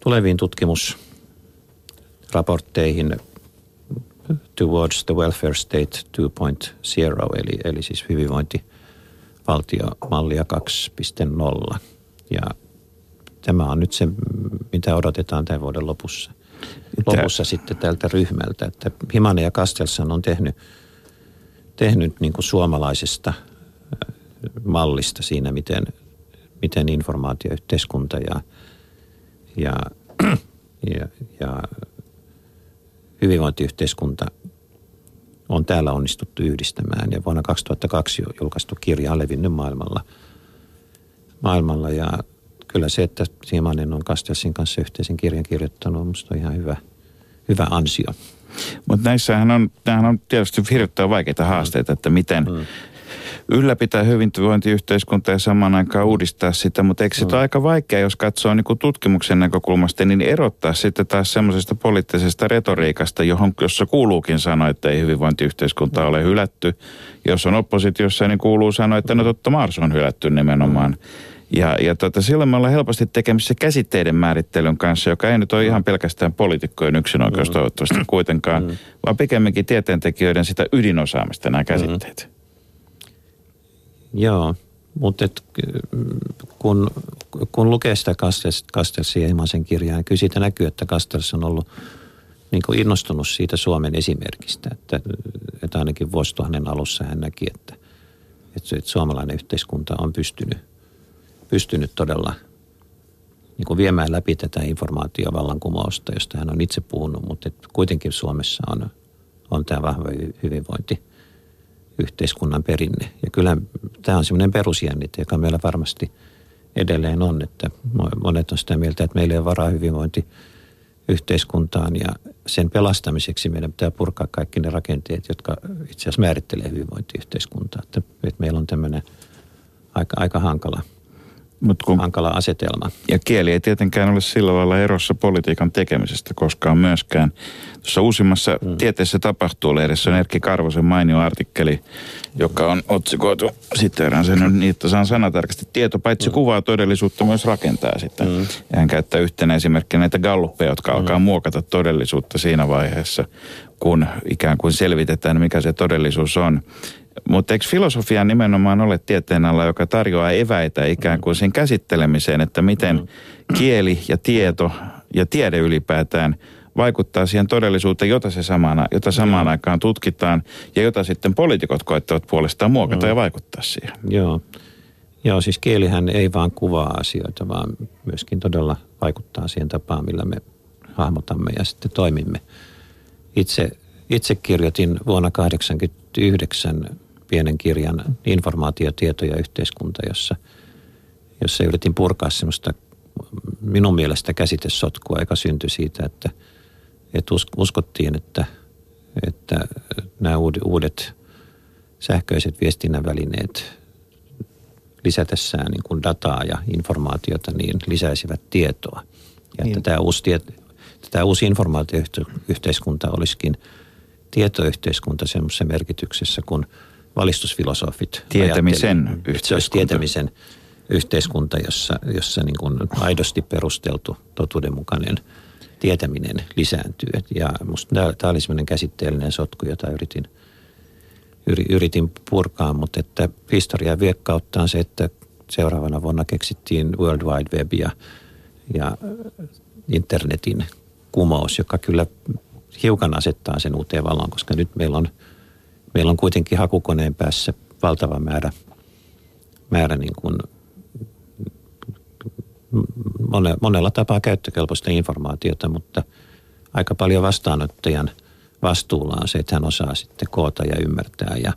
tuleviin tutkimusraportteihin Towards the Welfare State 2.0, eli, eli siis hyvinvointivaltiomallia 2.0. Ja tämä on nyt se, mitä odotetaan tämän vuoden lopussa – lopussa sitten tältä ryhmältä. Että Himanen ja Kastelsan on tehnyt, tehnyt niin kuin suomalaisesta mallista siinä, miten, miten informaatioyhteiskunta ja, ja, (clears throat) ja, ja hyvinvointiyhteiskunta on täällä onnistuttu yhdistämään. Ja vuonna 2002 julkaistu kirja on levinnyt maailmalla. maailmalla ja kyllä se, että Siemanen on Kastelsin kanssa yhteisen kirjan kirjoittanut, on minusta ihan hyvä, hyvä ansio. Mutta näissähän on, nämähän on tietysti hirvittävän vaikeita haasteita, että miten mm. ylläpitää hyvinvointiyhteiskuntaa ja samaan aikaan uudistaa sitä, mutta eikö se mm. ole aika vaikea, jos katsoo niin kuin tutkimuksen näkökulmasta, niin erottaa sitten taas semmoisesta poliittisesta retoriikasta, johon, jossa kuuluukin sanoa, että ei hyvinvointiyhteiskunta mm. ole hylätty. Jos on oppositiossa, niin kuuluu sanoa, että no totta Mars on hylätty nimenomaan. Mm. Ja, ja tota, silloin me ollaan helposti tekemisissä käsitteiden määrittelyn kanssa, joka ei nyt ole ihan pelkästään poliitikkojen yksinoikeus mm. toivottavasti (clears throat) kuitenkaan, mm. vaan pikemminkin tieteentekijöiden sitä ydinosaamista nämä käsitteet. Mm. Joo, mutta et, kun, kun lukee sitä Kastelsia ja Himasen kirjaa, niin kyllä siitä näkyy, että Kastels on ollut niin kuin innostunut siitä Suomen esimerkistä. Että, että ainakin vuosituhannen alussa hän näki, että, että suomalainen yhteiskunta on pystynyt – pystynyt todella niin kuin viemään läpi tätä informaatiovallankumousta, josta hän on itse puhunut, mutta että kuitenkin Suomessa on, on tämä vahva hyvinvointi yhteiskunnan perinne. Ja kyllä tämä on semmoinen perusjännite, joka meillä varmasti edelleen on, että monet on sitä mieltä, että meillä ei ole varaa hyvinvointi yhteiskuntaan ja, sen pelastamiseksi meidän pitää purkaa kaikki ne rakenteet, jotka itse asiassa määrittelee hyvinvointiyhteiskuntaa. Että, että meillä on tämmöinen aika, aika hankala, Mut kun, hankala asetelma. ja kieli ei tietenkään ole sillä lailla erossa politiikan tekemisestä koskaan myöskään. Tuossa uusimmassa mm. Tieteessä tapahtuu lehdessä on Erkki Karvosen mainio artikkeli, joka on otsikoitu, siteeraan sen nyt niin, että saan sanatarkasti, tieto paitsi mm. kuvaa todellisuutta myös rakentaa sitä. Mm. Ja hän käyttää yhtenä esimerkkinä näitä galluppeja, jotka mm. alkaa muokata todellisuutta siinä vaiheessa, kun ikään kuin selvitetään, mikä se todellisuus on. Mutta eikö filosofia nimenomaan ole tieteen alla, joka tarjoaa eväitä ikään kuin sen käsittelemiseen, että miten kieli ja tieto ja tiede ylipäätään vaikuttaa siihen todellisuuteen, jota, se samana, jota samaan aikaan tutkitaan ja jota sitten poliitikot koettavat puolestaan muokata ja vaikuttaa siihen. Joo. Joo, siis kielihän ei vaan kuvaa asioita, vaan myöskin todella vaikuttaa siihen tapaan, millä me hahmotamme ja sitten toimimme. Itse, itse kirjoitin vuonna 1989 pienen kirjan Informaatio, tieto ja yhteiskunta, jossa, jossa yritin purkaa semmoista minun mielestä käsitesotkua, joka syntyi siitä, että, että us- uskottiin, että, että nämä uudet sähköiset viestinnän välineet lisätessään niin kuin dataa ja informaatiota, niin lisäisivät tietoa. Ja että tämä uusi, tämä uusi informaatioyhteiskunta olisikin tietoyhteiskunta semmoisessa merkityksessä, kun valistusfilosofit Tietämisen se olisi yhteiskunta. tietämisen yhteiskunta, jossa, jossa niin kuin aidosti perusteltu totuudenmukainen tietäminen lisääntyy. Et- Ja musta tämä, oli semmoinen käsitteellinen sotku, jota yritin, yri- yritin purkaa, mutta että historia viekkautta on se, että seuraavana vuonna keksittiin World Wide Web ja, ja internetin kumous, joka kyllä hiukan asettaa sen uuteen valoon, koska nyt meillä on, meillä on kuitenkin hakukoneen päässä valtava määrä, määrä niin kuin mone, monella tapaa käyttökelpoista informaatiota, mutta aika paljon vastaanottajan vastuulla on se, että hän osaa sitten koota ja ymmärtää ja,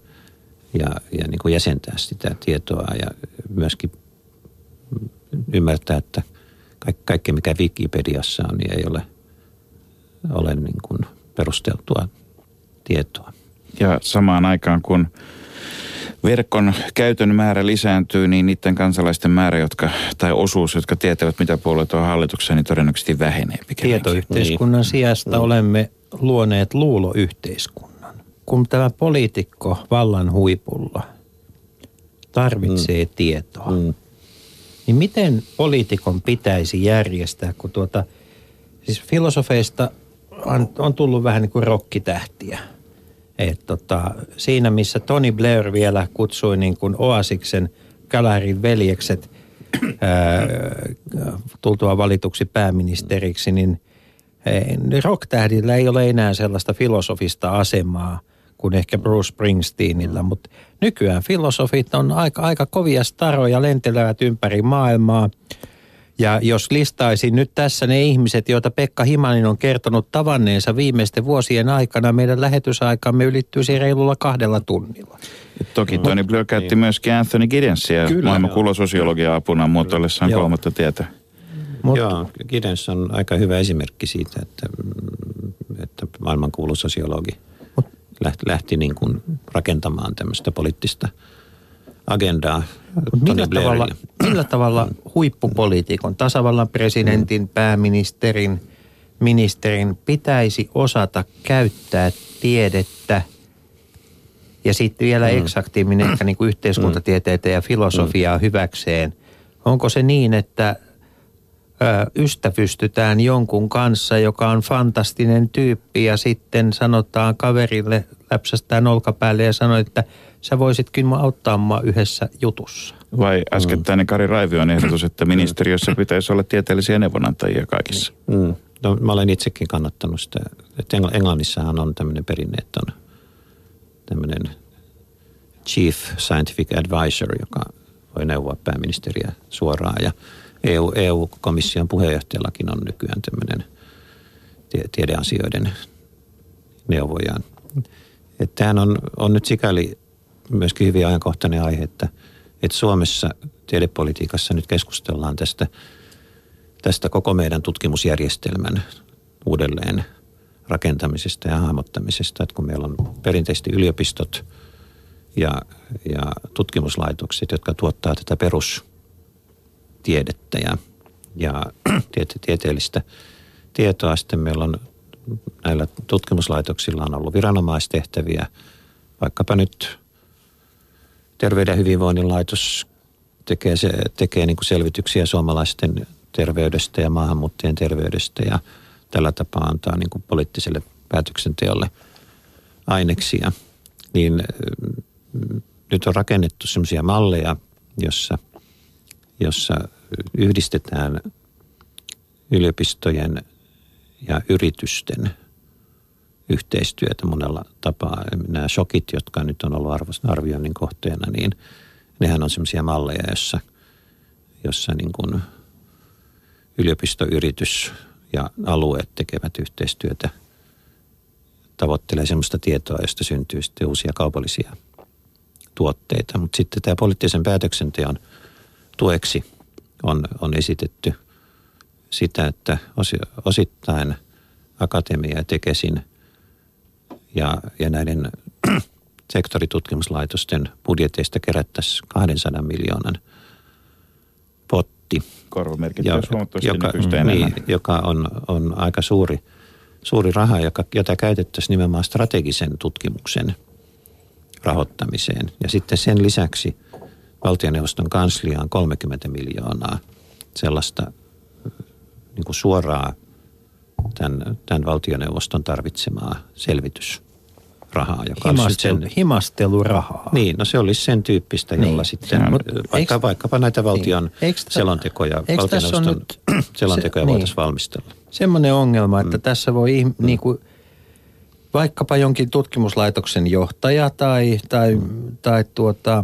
ja, ja niin kuin jäsentää sitä tietoa ja myöskin ymmärtää, että kaikki, kaikki mikä Wikipediassa on, niin ei ole, ole niin kuin perusteltua tietoa. Ja samaan aikaan, kun verkon käytön määrä lisääntyy, niin niiden kansalaisten määrä, jotka, tai osuus, jotka tietävät, mitä puolueet on hallituksessa, niin todennäköisesti vähenee pikemminkin. Tietoyhteiskunnan sijasta olemme luoneet luuloyhteiskunnan. Kun tämä poliitikko vallan huipulla tarvitsee mm. tietoa, mm. niin miten poliitikon pitäisi järjestää, kun tuota, siis filosofeista on, on tullut vähän niin kuin rokkitähtiä. Et tota, siinä, missä Tony Blair vielä kutsui niin kuin Oasiksen Galarin veljekset ää, tultua valituksi pääministeriksi, niin eh, rocktähdillä ei ole enää sellaista filosofista asemaa kuin ehkä Bruce Springsteenillä, mutta nykyään filosofit on aika, aika kovia staroja, lentelevät ympäri maailmaa. Ja jos listaisin nyt tässä ne ihmiset, joita Pekka Himanin on kertonut tavanneensa viimeisten vuosien aikana, meidän lähetysaikamme ylittyisi reilulla kahdella tunnilla. Toki Tony Blair käytti myöskin Anthony Giddенsia Kyllä, maailman joo. kuulososiologia apuna muotoillessaan kolmatta tietä. Mut, Joo, Giddens on aika hyvä esimerkki siitä, että, mm, että maailmankuulu sosiologi lähti, lähti niin kuin rakentamaan tämmöistä poliittista agendaa Mut millä, tavalla, (clears throat) millä tavalla huippupoliitikon, tasavallan presidentin, pääministerin, ministerin pitäisi osata käyttää tiedettä ja sitten vielä mm. eksaktiiminen ehkä niin kuin yhteiskuntatieteitä ja filosofiaa mm. hyväkseen. Onko se niin, että ö, ystävystytään jonkun kanssa, joka on fantastinen tyyppi ja sitten sanotaan kaverille, läpsästään olkapäälle ja sanoo, että sä voisit kyllä auttaa mua yhdessä jutussa. Vai äskettäinen Kari Raivion ehdotus, että ministeriössä pitäisi olla tieteellisiä neuvonantajia kaikissa. Mm. No, mä olen itsekin kannattanut sitä. Että Engl- Englannissahan on tämmöinen perinne, että on tämmöinen chief scientific advisor, joka voi neuvoa pääministeriä suoraan. Ja EU, EU-komission puheenjohtajallakin on nykyään tämmöinen tie, tiedeasioiden neuvoja. Että tämähän on, on nyt sikäli myöskin hyvin ajankohtainen aihe, että, että Suomessa tiedepolitiikassa nyt keskustellaan tästä, tästä koko meidän tutkimusjärjestelmän uudelleen rakentamisesta ja hahmottamisesta, että kun meillä on perinteisesti yliopistot ja, ja tutkimuslaitokset, jotka tuottaa tätä perustiedettä ja, ja (clears throat) tiete, tieteellistä tietoa, sitten meillä on näillä tutkimuslaitoksilla on ollut viranomaistehtäviä, vaikkapa nyt Terveyden ja hyvinvoinnin laitos tekee, se, tekee niin kuin selvityksiä suomalaisten terveydestä ja maahanmuuttajien terveydestä ja tällä tapaa antaa niin kuin poliittiselle päätöksenteolle aineksia. Niin mm, nyt on rakennettu sellaisia malleja, jossa, jossa yhdistetään yliopistojen ja yritysten yhteistyötä monella tapaa. Nämä shokit, jotka nyt on ollut arvioinnin kohteena, niin nehän on sellaisia malleja, jossa, jossa niin kuin yliopistoyritys ja alueet tekevät yhteistyötä, tavoittelee sellaista tietoa, josta syntyy sitten uusia kaupallisia tuotteita. Mutta sitten tämä poliittisen päätöksenteon tueksi on, on esitetty sitä, että osittain akatemia ja tekesin ja, ja näiden (clears throat) sektoritutkimuslaitosten budjeteista kerättäisiin 200 miljoonan potti. Korvamerkittäisiin huomattavasti joka, niin, joka on, on aika suuri, suuri raha, joka, jota käytettäisiin nimenomaan strategisen tutkimuksen rahoittamiseen. Ja sitten sen lisäksi valtioneuvoston kansliaan 30 miljoonaa sellaista niin kuin suoraa tämän, tämän valtioneuvoston tarvitsemaa selvitys rahaa, joka Himastel, sen, himastelurahaa. Niin, no se olisi sen tyyppistä, jolla niin. sitten Sehän, vaikka, eikö, vaikkapa näitä valtion niin. eikö, selontekoja, valtioneuvoston nyt, (clears throat) selontekoja se, voitaisiin niin. valmistella. Semmoinen ongelma, että mm. tässä voi mm. niin kuin, vaikkapa jonkin tutkimuslaitoksen johtaja tai, tai, mm. tai tuota,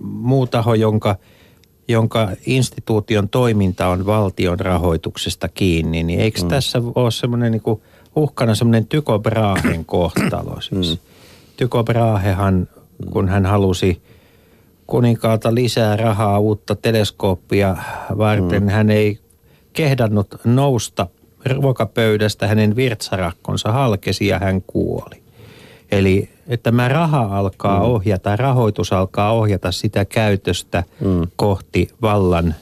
muu taho, jonka, jonka instituution toiminta on valtion rahoituksesta kiinni, niin eikö mm. tässä ole semmoinen niin kuin – uhkana semmoinen Tycho Brahen kohtalo. Siis. Mm. Tycho Brahehan, kun hän halusi kuninkaalta lisää rahaa uutta teleskooppia varten, mm. hän ei kehdannut nousta ruokapöydästä, hänen virtsarakkonsa halkesi ja hän kuoli. Eli että tämä raha alkaa mm. ohjata, rahoitus alkaa ohjata sitä käytöstä mm. kohti vallan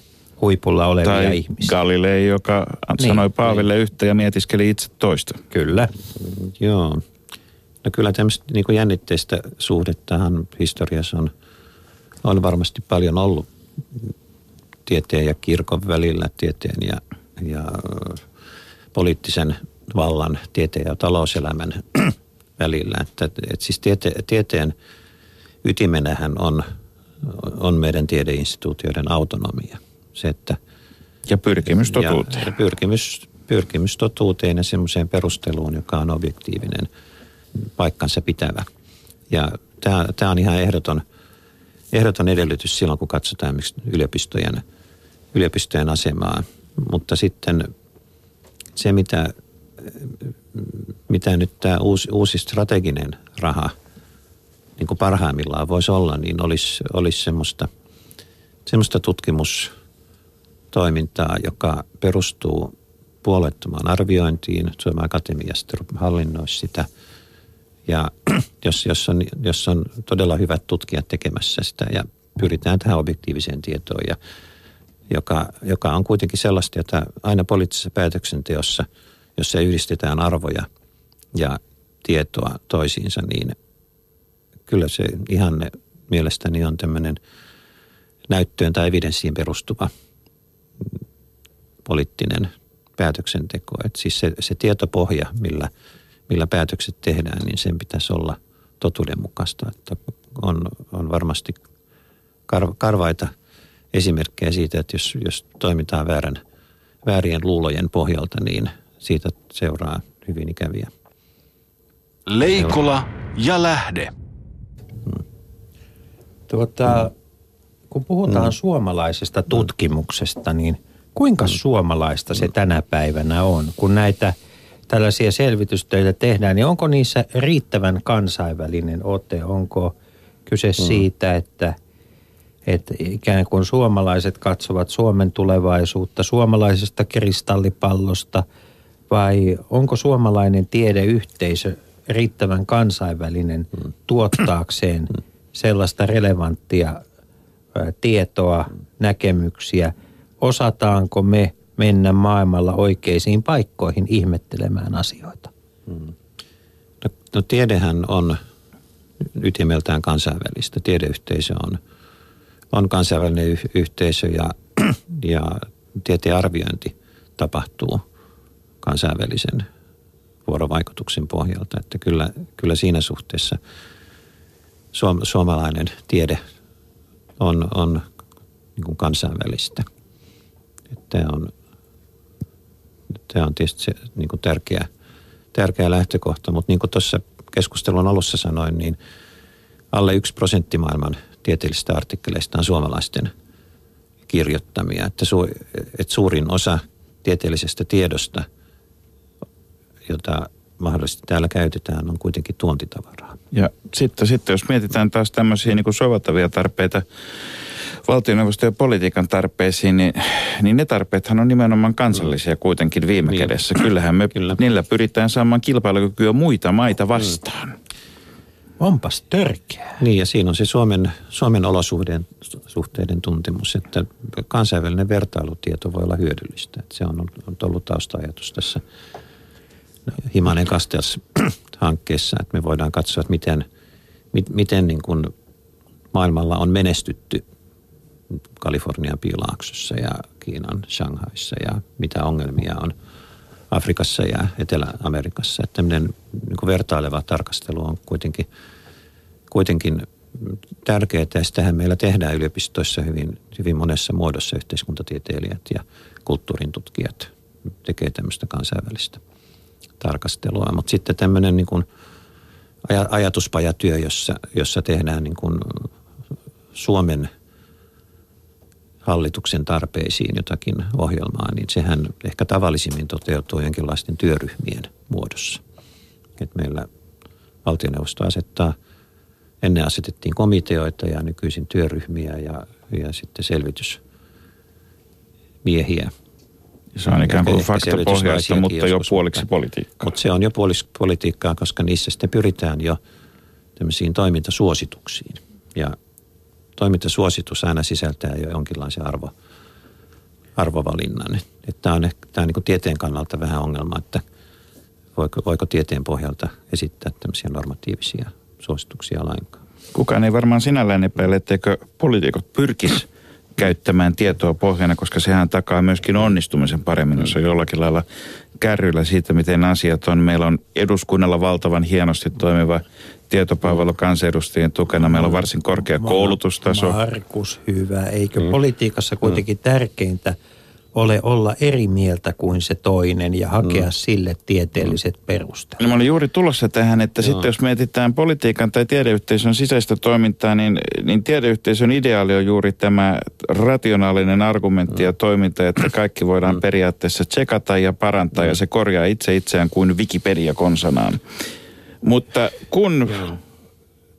huipulla olevia tai ihmisiä. Galilei, joka niin, sanoi Paaville niin. yhtä ja mietiskeli itse toista. Kyllä. Joo. No kyllä tämmöistä niin kuin jännitteistä suhdettahan historiassa on, on varmasti paljon ollut tieteen ja kirkon välillä, tieteen ja, ja poliittisen vallan, tieteen ja talouselämän (clears throat) välillä. Että, että siis tiete, tieteen ytimenähän on, on meidän tiedeinstituutioiden autonomia – se, että... Ja pyrkimys totuuteen. Ja pyrkimys, pyrkimys totuuteen ja semmoiseen perusteluun, joka on objektiivinen, paikkansa pitävä. Ja tämä, tämä on ihan ehdoton, ehdoton edellytys silloin, kun katsotaan yliopistojen, yliopistojen asemaa. Mutta sitten se, mitä, mitä nyt tämä uusi, uusi strateginen raha niin kuin parhaimmillaan voisi olla, niin olisi, olisi semmoista, semmoista tutkimus- toimintaa, joka perustuu puolettomaan arviointiin. Suomen Akatemia sitten hallinnoisi sitä. Ja (clears throat) jos, jos, on, jos on todella hyvät tutkijat tekemässä sitä ja pyritään tähän objektiiviseen tietoon, ja, joka, joka on kuitenkin sellaista, jota aina poliittisessa päätöksenteossa, jossa yhdistetään arvoja ja tietoa toisiinsa, niin kyllä se ihanne mielestäni on tämmöinen näyttöön tai evidenssiin perustuva – poliittinen päätöksenteko. Et siis se, se tietopohja, millä, millä päätökset tehdään, niin sen pitäisi olla totuudenmukaista. Että on, on varmasti kar, karvaita esimerkkejä siitä, että jos, jos toimitaan väärän, väärien luulojen pohjalta, niin siitä seuraa hyvin ikäviä. Leikola ja lähde. Hmm. Tuota, kun puhutaan hmm. suomalaisesta tutkimuksesta, niin – Kuinka suomalaista se tänä päivänä on, kun näitä tällaisia selvitystöitä tehdään, niin onko niissä riittävän kansainvälinen ote? Onko kyse mm. siitä, että, että ikään kuin suomalaiset katsovat Suomen tulevaisuutta suomalaisesta kristallipallosta vai onko suomalainen tiedeyhteisö riittävän kansainvälinen tuottaakseen sellaista relevanttia tietoa, näkemyksiä? Osataanko me mennä maailmalla oikeisiin paikkoihin ihmettelemään asioita? No, no tiedehän on ytimeltään kansainvälistä. Tiedeyhteisö on, on kansainvälinen yh- yhteisö ja, (clears throat) ja tieteen arviointi tapahtuu kansainvälisen vuorovaikutuksen pohjalta. Että kyllä, kyllä siinä suhteessa suom, suomalainen tiede on, on niin kuin kansainvälistä. Että on, tämä on tietysti se niin kuin tärkeä, tärkeä lähtökohta, mutta niin kuin tuossa keskustelun alussa sanoin, niin alle yksi prosentti maailman tieteellisistä artikkeleista on suomalaisten kirjoittamia. Että, su, että suurin osa tieteellisestä tiedosta, jota mahdollisesti täällä käytetään, on kuitenkin tuontitavaraa. Ja sitten, sitten jos mietitään taas tämmöisiä niin kuin soveltavia tarpeita valtioneuvoston ja politiikan tarpeisiin, niin, niin ne tarpeethan on nimenomaan kansallisia kuitenkin viime Niin. kädessä. Kyllähän me Kyllä. niillä pyritään saamaan kilpailukykyä muita maita vastaan. Onpas törkeää. Niin ja siinä on se Suomen, Suomen olosuhteiden suhteiden tuntemus, että kansainvälinen vertailutieto voi olla hyödyllistä. Että se on, on ollut tausta-ajatus tässä Himanen Castells (clears throat) hankkeessa, että me voidaan katsoa, että miten, mit, miten niin kuin maailmalla on menestytty Kalifornian piilaaksossa ja Kiinan Shanghaissa ja mitä ongelmia on Afrikassa ja Etelä-Amerikassa. Että tämmöinen niin vertaileva tarkastelu on kuitenkin, kuitenkin tärkeää ja sitähän meillä tehdään yliopistoissa hyvin, hyvin monessa muodossa yhteiskuntatieteilijät ja kulttuurin tutkijat tekee tämmöistä kansainvälistä tarkastelua. Mutta sitten tämmöinen niin ajatuspajatyö, jossa, jossa tehdään niin kuin Suomen hallituksen tarpeisiin jotakin ohjelmaa, niin sehän ehkä tavallisimmin toteutuu jonkinlaisten työryhmien muodossa. Et meillä valtioneuvosto asettaa, ennen asetettiin komiteoita ja nykyisin työryhmiä ja, ja sitten selvitysmiehiä. Se on ikään kuin faktapohjaista, mutta jo puoliksi mutta- politiikkaa. Mutta se on jo puolis- politiikkaa, koska niissä sitten pyritään jo tämmöisiin toimintasuosituksiin. Ja toimintasuositus aina sisältää jo jonkinlaisen arvo, arvovalinnan. Että tämä on, ehkä- tämä on niin tieteen kannalta vähän ongelma, että voiko, voiko tieteen pohjalta esittää tämmöisiä normatiivisia suosituksia lainkaan. Kukaan ei varmaan sinällään epäile, etteikö poliitikot pyrkis käyttämään tietoa pohjana, koska sehän takaa myöskin onnistumisen paremmin, jos on jollakin lailla kärryillä siitä, miten asiat on. Meillä on eduskunnalla valtavan hienosti toimiva tietopalvelu kansanedustajien tukena. Meillä on varsin korkea koulutustaso. Markus, hyvä. Eikö mm. politiikassa kuitenkin mm. tärkeintä ole olla eri mieltä kuin se toinen ja hakea mm. sille tieteelliset perustelut? No mä olin juuri tulossa tähän, että Joo. sitten jos mietitään politiikan tai tiedeyhteisön sisäistä toimintaa, niin, niin tiedeyhteisön ideaali on juuri tämä rationaalinen argumentti ja toiminta, että kaikki voidaan periaatteessa tsekata ja parantaa ja se korjaa itse itseään kuin Wikipedia konsanaan. Mutta kun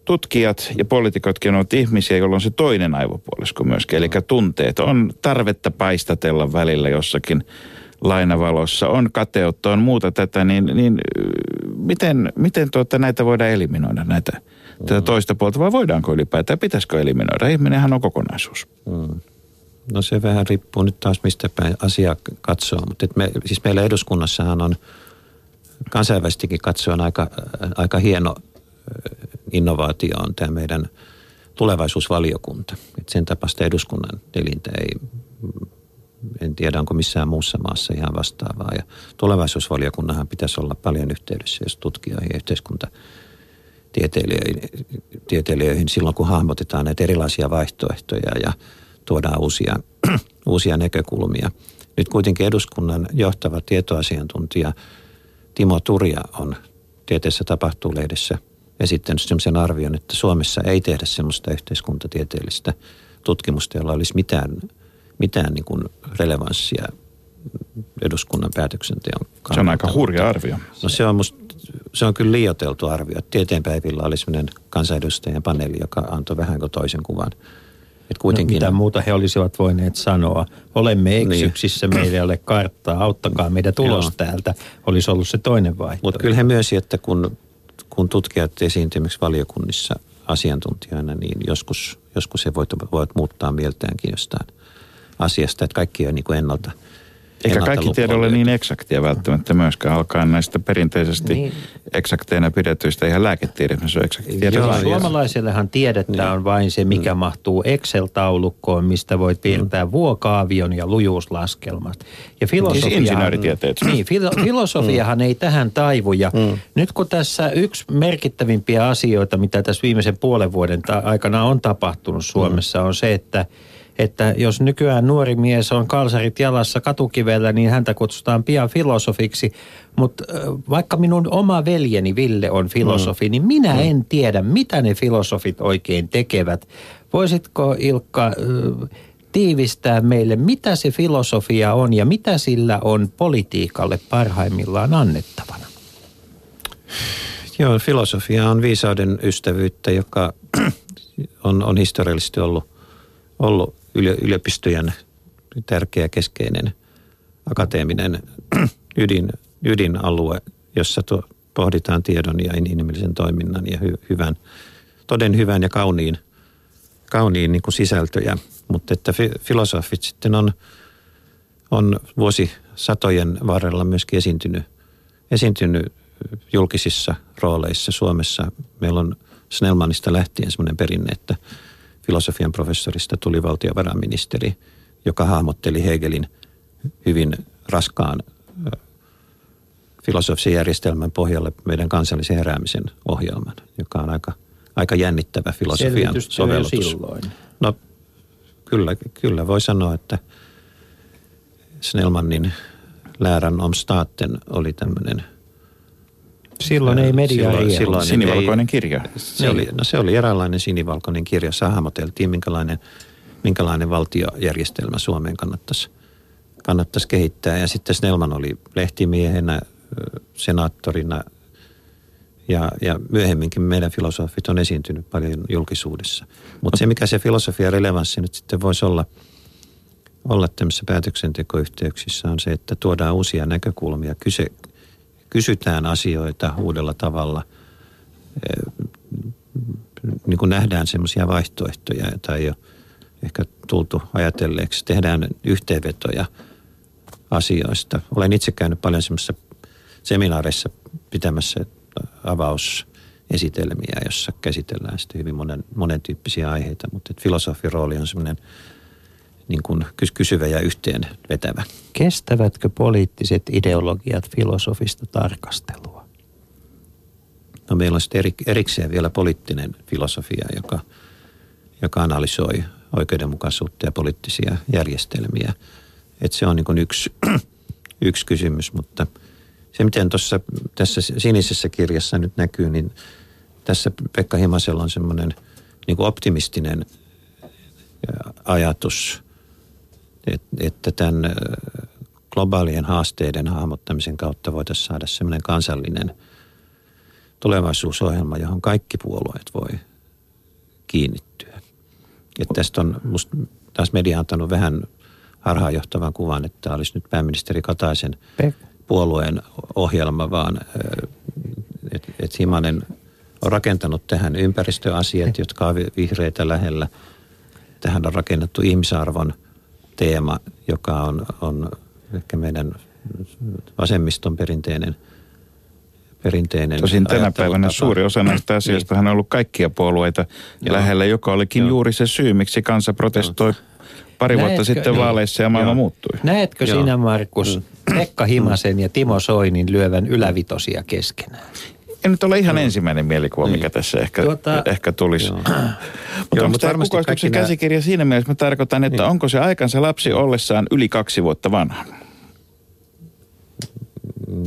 tutkijat ja poliitikotkin ovat ihmisiä, joilla on se toinen aivopuolisko myöskin, eli tunteet. On tarvetta paistatella välillä jossakin lainavalossa, on kateutta, on muuta tätä, niin, niin miten, miten tuota, näitä voidaan eliminoida, näitä, tätä toista puolta, vai voidaanko ylipäätään, pitäisikö eliminoida? Ihminenhän on kokonaisuus. No se vähän riippuu nyt taas mistä päin asiaa katsoo, mutta me, siis meillä eduskunnassahan on kansainvälisestikin katsoen aika, aika hieno innovaatio on tämä meidän tulevaisuusvaliokunta. Et sen tapaista eduskunnan elintä ei, en tiedä onko missään muussa maassa ihan vastaavaa. Ja tulevaisuusvaliokunnahan pitäisi olla paljon yhteydessä, jos tutkijoihin ja yhteiskunta tieteilijöihin silloin, kun hahmotetaan näitä erilaisia vaihtoehtoja ja tuodaan uusia, (clears throat) uusia näkökulmia. Nyt kuitenkin eduskunnan johtava tietoasiantuntija Timo Turja on Tieteessä tapahtuu lehdessä esittänyt sellaisen arvion, että Suomessa ei tehdä sellaista yhteiskuntatieteellistä tutkimusta, jolla olisi mitään, mitään niin kuin relevanssia eduskunnan päätöksenteon kannalta. Se on aika hurja arvio. No se on, musta, se on kyllä liioteltu arvio. Tieteenpäivillä oli sellainen kansanedustajien paneeli, joka antoi vähän kuin toisen kuvan. Et kuitenkin, No, mitä muuta he olisivat voineet sanoa? Olemme eksyksissä, niin. meillä ei ole karttaa, auttakaa meidät ulos Joo. täältä. Olisi ollut se toinen vaihtoehto. Mutta kyllä he myönsi, että kun, kun tutkijat esiintyviksi valiokunnissa asiantuntijoina, niin joskus, joskus he voivat, voivat muuttaa mieltäänkin jostain asiasta, että kaikki on niin kuin ennalta. Eikä kaikki tiedä ole niin eksaktia välttämättä myöskään, alkaen näistä perinteisesti Niin. eksakteina pidettyistä. Eihän lääketiede, se on eksakti tiede. Joo, ja- Suomalaisellehan tiedettä Niin. on vain se, mikä mm. mahtuu Excel-taulukkoon, mistä voit piirtää mm. vuokaavion ja lujuuslaskelmat. Ja filosofia, Siis insinööritieteet. Niin, filo, filosofiahan ei tähän taivu. Ja mm. nyt kun tässä yksi merkittävimpiä asioita, mitä tässä viimeisen puolen vuoden ta- aikana on tapahtunut Suomessa, on se, että että jos nykyään nuori mies on kalsarit jalassa katukivellä, niin häntä kutsutaan pian filosofiksi. Mutta vaikka minun oma veljeni Ville on filosofi, niin minä en tiedä, mitä ne filosofit oikein tekevät. Voisitko Ilkka tiivistää meille, mitä se filosofia on ja mitä sillä on politiikalle parhaimmillaan annettavana? Joo, filosofia on viisauden ystävyyttä, joka (clears throat) on, on historiallisesti ollut, ollut yliopistojen tärkeä keskeinen akateeminen (clears throat) ydin, ydinalue, jossa tuo, pohditaan tiedon ja inhimillisen toiminnan ja hy, hyvän, toden hyvän ja kauniin, kauniin niin kuin sisältöjä. Mutta että fi, filosofit sitten on, on vuosisatojen varrella myöskin esiintynyt, esiintynyt julkisissa rooleissa Suomessa. Meillä on Snellmanista lähtien sellainen perinne, että filosofian professorista tuli valtiovarainministeri, joka hahmotteli Hegelin hyvin raskaan filosofisen järjestelmän pohjalle meidän kansallisen heräämisen ohjelman, joka on aika, aika jännittävä filosofian sovellutus. silloin. No kyllä, kyllä voi sanoa, että Snellmanin läärän om staten oli tämmöinen Silloin ei media Silloin- silloin, silloin- Sinivalkoinen ei- kirja. se, oli, no se oli eräänlainen sinivalkoinen kirja. Jossa hahmoteltiin, minkälainen, minkälainen valtiojärjestelmä Suomeen kannattaisi, kannattaisi kehittää. Ja sitten Snellman oli lehtimiehenä, senaattorina ja, ja myöhemminkin meidän filosofit on esiintynyt paljon julkisuudessa. Mutta se, mikä se filosofian relevanssi nyt sitten voisi olla, olla tämmöisissä päätöksentekoyhteyksissä, on se, että tuodaan uusia näkökulmia, kyse, kysytään asioita uudella tavalla – niin kuin nähdään semmoisia vaihtoehtoja, joita ei ole ehkä tultu ajatelleeksi. Tehdään yhteenvetoja asioista. Olen itse käynyt paljon semmoisissa seminaareissa pitämässä avausesitelmiä, jossa käsitellään sitten hyvin monen, monen tyyppisiä aiheita, mutta filosofin rooli on semmoinen niin kuin kys- kysyvä ja yhteen vetävä. Kestävätkö poliittiset ideologiat filosofista tarkastelua? No meillä on sitten eri, erikseen vielä poliittinen filosofia, joka, joka analysoi oikeudenmukaisuutta ja poliittisia järjestelmiä. Et se on niin kuin yksi, (clears throat) yksi kysymys, mutta se miten tuossa tässä sinisessä kirjassa nyt näkyy, niin tässä Pekka Himasella on semmoinen niin kuin optimistinen ajatus, että, että tämän globaalien haasteiden hahmottamisen kautta voitaisiin saada semmoinen kansallinen tulevaisuusohjelma, johon kaikki puolueet voi kiinnittyä. Et tästä on musta taas media antanut vähän harhaanjohtavan kuvan, että olisi nyt pääministeri Kataisen puolueen ohjelma, vaan että et Himanen on rakentanut tähän ympäristöasiat, jotka on vi- vihreitä lähellä. Tähän on rakennettu ihmisarvon teema, joka on, on ehkä meidän vasemmiston perinteinen perinteinen Tosin tänä päivänä suuri osa näistä asioista on ollut kaikkia puolueita Joo. lähellä, joka olikin Joo. juuri se syy, miksi kansa protestoi pari vuotta Näetkö- sitten Joo. vaaleissa ja maailma Joo. muuttui. Näetkö Joo. sinä, Markus, Pekka Himasen ja Timo Soinin lyövän ylävitosia keskenään? En nyt ole ihan ensimmäinen mielikuva, mikä tässä ehkä, Tuota- ehkä tulisi. Joo. (clears throat) Mutta Joo, onko mutta tämä varmasti kukoistuksen kaikki nämä- käsikirja siinä mielessä, mä tarkoitan, että Niin. onko se aikansa lapsi ollessaan yli kaksi vuotta vanha?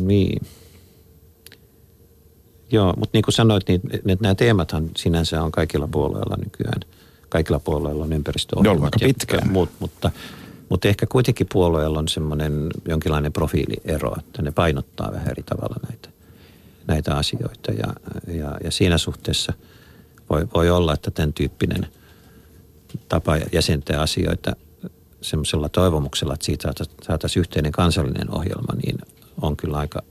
Niin. Joo, mutta niin kuin sanoit, niin ne- nämä teemathan sinänsä on kaikilla puolueilla nykyään. Kaikilla puolueilla on ympäristöohjelmat. Ne on ja- pitkään. Muut, mutta, mutta ehkä kuitenkin puolueilla on semmoinen jonkinlainen profiiliero, että ne painottaa vähän eri tavalla näitä, näitä asioita. Ja, ja, ja siinä suhteessa voi, voi olla, että tämän tyyppinen tapa jäsentää asioita semmoisella toivomuksella, että siitä saataisiin yhteinen kansallinen ohjelma, niin on kyllä aika,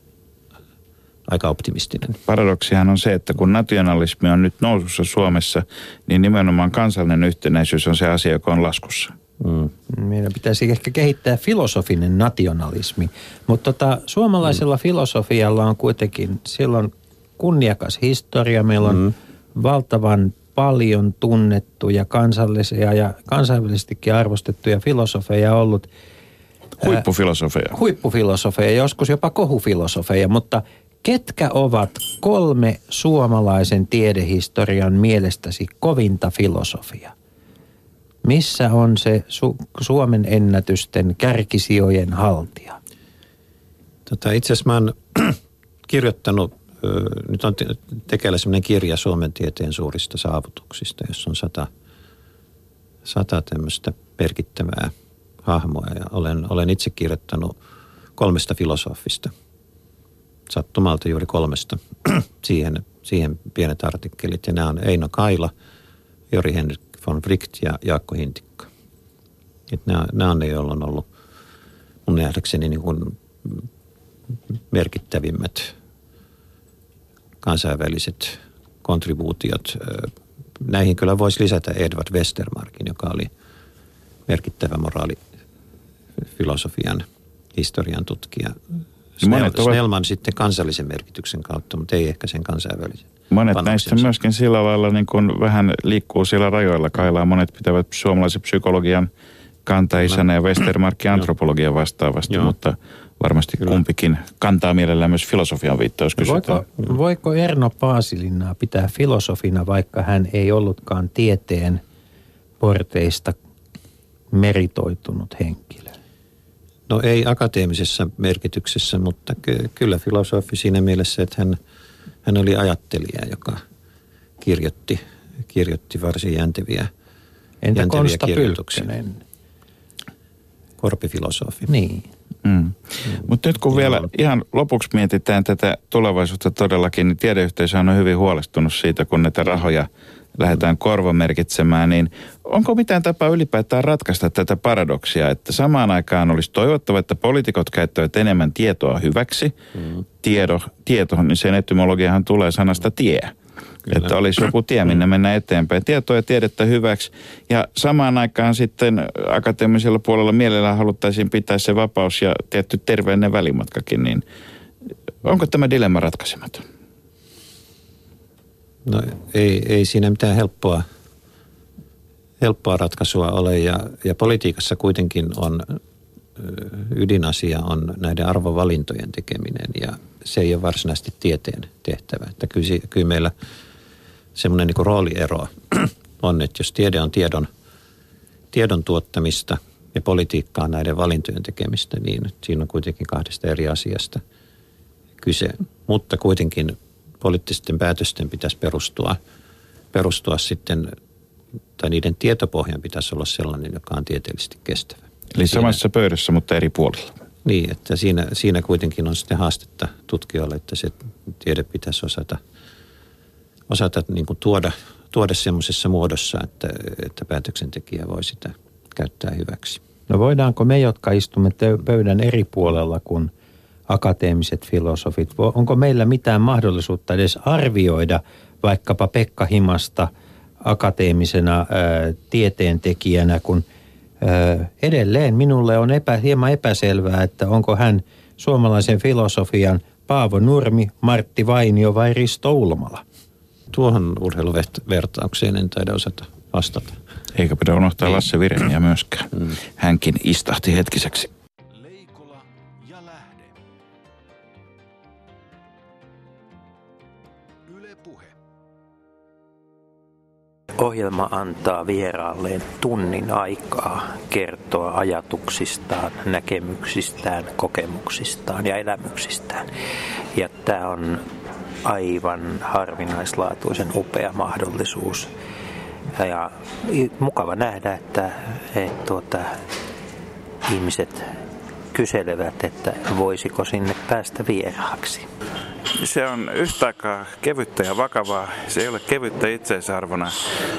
aika optimistinen. Paradoksihan on se, että kun nationalismi on nyt nousussa Suomessa, niin nimenomaan kansallinen yhtenäisyys on se asia, joka on laskussa. Mm. Meidän pitäisi ehkä kehittää filosofinen nationalismi, mutta tota, suomalaisella mm. filosofialla on kuitenkin, silloin kunniakas historia, meillä on mm. valtavan paljon tunnettuja kansallisia ja kansainvälisestikin arvostettuja filosofeja ollut. Huippufilosofeja. Huippufilosofeja, joskus jopa kohufilosofeja, mutta ketkä ovat kolme suomalaisen tiedehistorian mielestäsi kovinta filosofia? Missä on se Su- Suomen ennätysten kärkisijojen haltija? Tota, itse asiassa mä oon (clears throat) kirjoittanut, nyt on tekeillä sellainen kirja Suomen tieteen suurista saavutuksista, jossa on sata, sata tämmöistä merkittävää hahmoa. Ja olen, olen itse kirjoittanut kolmesta filosofista, sattumalta juuri kolmesta, (clears throat) siihen, siihen pienet artikkelit. Ja nämä on Eino Kaila, Jori Henrik von Wright ja Jaakko Hintikka. Et nämä, nämä on ne, joilla on ollut mun nähdäkseni niin kuin merkittävimmät kansainväliset kontribuutiot. Näihin kyllä voisi lisätä Edward Westermarkin, joka oli merkittävä moraalifilosofian historian tutkija. Snell, Snellman sitten kansallisen merkityksen kautta, mutta ei ehkä sen kansainvälisen. Monet näistä myöskin sillä lailla niin kuin vähän liikkuu siellä rajoilla kailaa. Monet pitävät suomalaisen psykologian kantaisana ja Westermarkin antropologian vastaavasti, Joo. mutta varmasti Kyllä. kumpikin kantaa mielellään myös filosofian viittaus voiko, voiko Erno Paasilinnaa pitää filosofina, vaikka hän ei ollutkaan tieteen porteista meritoitunut henkilö? No ei akateemisessa merkityksessä, mutta ky- kyllä filosofi siinä mielessä, että hän – hän oli ajattelija, joka kirjoitti, kirjoitti varsin jänteviä, Entä jänteviä Konsta kirjoituksia. Pylkkönen? Korpifilosofi. Niin. Mm. Mm. Mutta nyt kun vielä ihan lopuksi mietitään tätä tulevaisuutta todellakin, niin tiedeyhteisö on hyvin huolestunut siitä, kun näitä rahoja lähdetään korvamerkitsemään, niin onko mitään tapaa ylipäätään ratkaista tätä paradoksia, että samaan aikaan olisi toivottava, että poliitikot käyttävät enemmän tietoa hyväksi. Mm. Tiedo, tieto, niin sen etymologiahan tulee sanasta tie. Kyllä. Että olisi joku tie, minne mm. mennä eteenpäin. Tietoa ja tiedettä hyväksi. Ja samaan aikaan sitten akateemisella puolella mielellään haluttaisiin pitää se vapaus ja tietty terveellinen välimatkakin. Niin onko tämä dilemma ratkaisematon? No ei, ei siinä mitään helppoa, helppoa ratkaisua ole ja, ja politiikassa kuitenkin on ydinasia on näiden arvovalintojen tekeminen ja se ei ole varsinaisesti tieteen tehtävä. Että kyllä, kyllä meillä semmoinen niin rooliero (clears throat) on, että jos tiede on tiedon, tiedon tuottamista ja politiikka on näiden valintojen tekemistä, niin siinä on kuitenkin kahdesta eri asiasta kyse. Mutta kuitenkin poliittisten päätösten pitäisi perustua, perustua sitten, tai niiden tietopohjan pitäisi olla sellainen, joka on tieteellisesti kestävä. Eli siinä, samassa pöydässä, mutta eri puolilla. Niin, että siinä, siinä kuitenkin on sitten haastetta tutkijoille, että se tiede pitäisi osata, osata niin kuin tuoda, tuoda semmoisessa muodossa, että, että päätöksentekijä voi sitä käyttää hyväksi. No voidaanko me, jotka istumme pöydän eri puolella, kun akateemiset filosofit? Onko meillä mitään mahdollisuutta edes arvioida vaikkapa Pekka Himasta akateemisena ää, tieteentekijänä, kun ää, edelleen minulle on epä, hieman epäselvää, että onko hän suomalaisen filosofian Paavo Nurmi, Martti Vainio vai Risto Ulmala? Tuohon urheiluvertaukseen en taida osata vastata. Eikä pidä unohtaa Lasse Vireniä myöskään. Mm. Hänkin istahti hetkiseksi. Ohjelma antaa vieraalleen tunnin aikaa kertoa ajatuksistaan, näkemyksistään, kokemuksistaan ja elämyksistään. Ja tämä on aivan harvinaislaatuisen upea mahdollisuus. Ja mukava nähdä, että, että tuota, ihmiset kyselevät, että voisiko sinne päästä vieraaksi. Se on yhtä aikaa kevyttä ja vakavaa. Se ei ole kevyttä itseisarvona,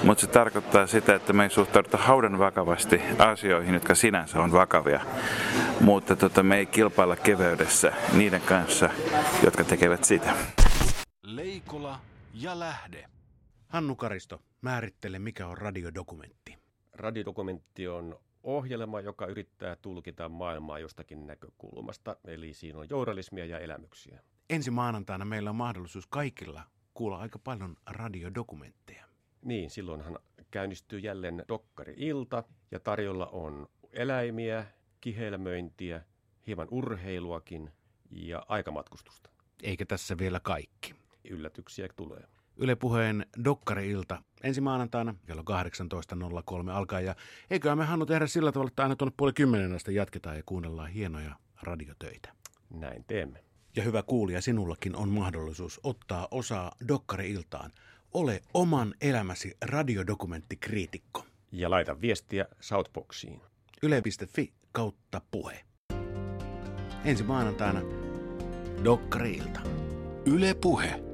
mutta se tarkoittaa sitä, että me ei suhtauduta haudan vakavasti asioihin, jotka sinänsä on vakavia. Mutta tota, me ei kilpailla keveydessä niiden kanssa, jotka tekevät sitä. Leikola ja lähde. Hannu Karisto, määrittele mikä on radiodokumentti. Radiodokumentti on ohjelma, joka yrittää tulkita maailmaa jostakin näkökulmasta, eli siinä on journalismia ja elämyksiä. Ensi maanantaina meillä on mahdollisuus kaikilla kuulla aika paljon radiodokumentteja. Niin, silloinhan käynnistyy jälleen Dokkari-ilta ja tarjolla on eläimiä, kihelmöintiä, hieman urheiluakin ja aikamatkustusta. Eikä tässä vielä kaikki. Yllätyksiä tulee. Yle Puheen Dokkari-ilta ensi maanantaina kello 18.03 alkaa. Ja eiköhän me Hannu tehdä sillä tavalla, että aina tuonne puoli kymmenen asti jatketaan ja kuunnellaan hienoja radiotöitä. Näin teemme. Ja hyvä kuulija, sinullakin on mahdollisuus ottaa osaa Dokkari-iltaan. Ole oman elämäsi radiodokumenttikriitikko. Ja laita viestiä Southboxiin. Yle.fi kautta puhe. Ensi maanantaina Dokkari-ilta. Yle Puhe.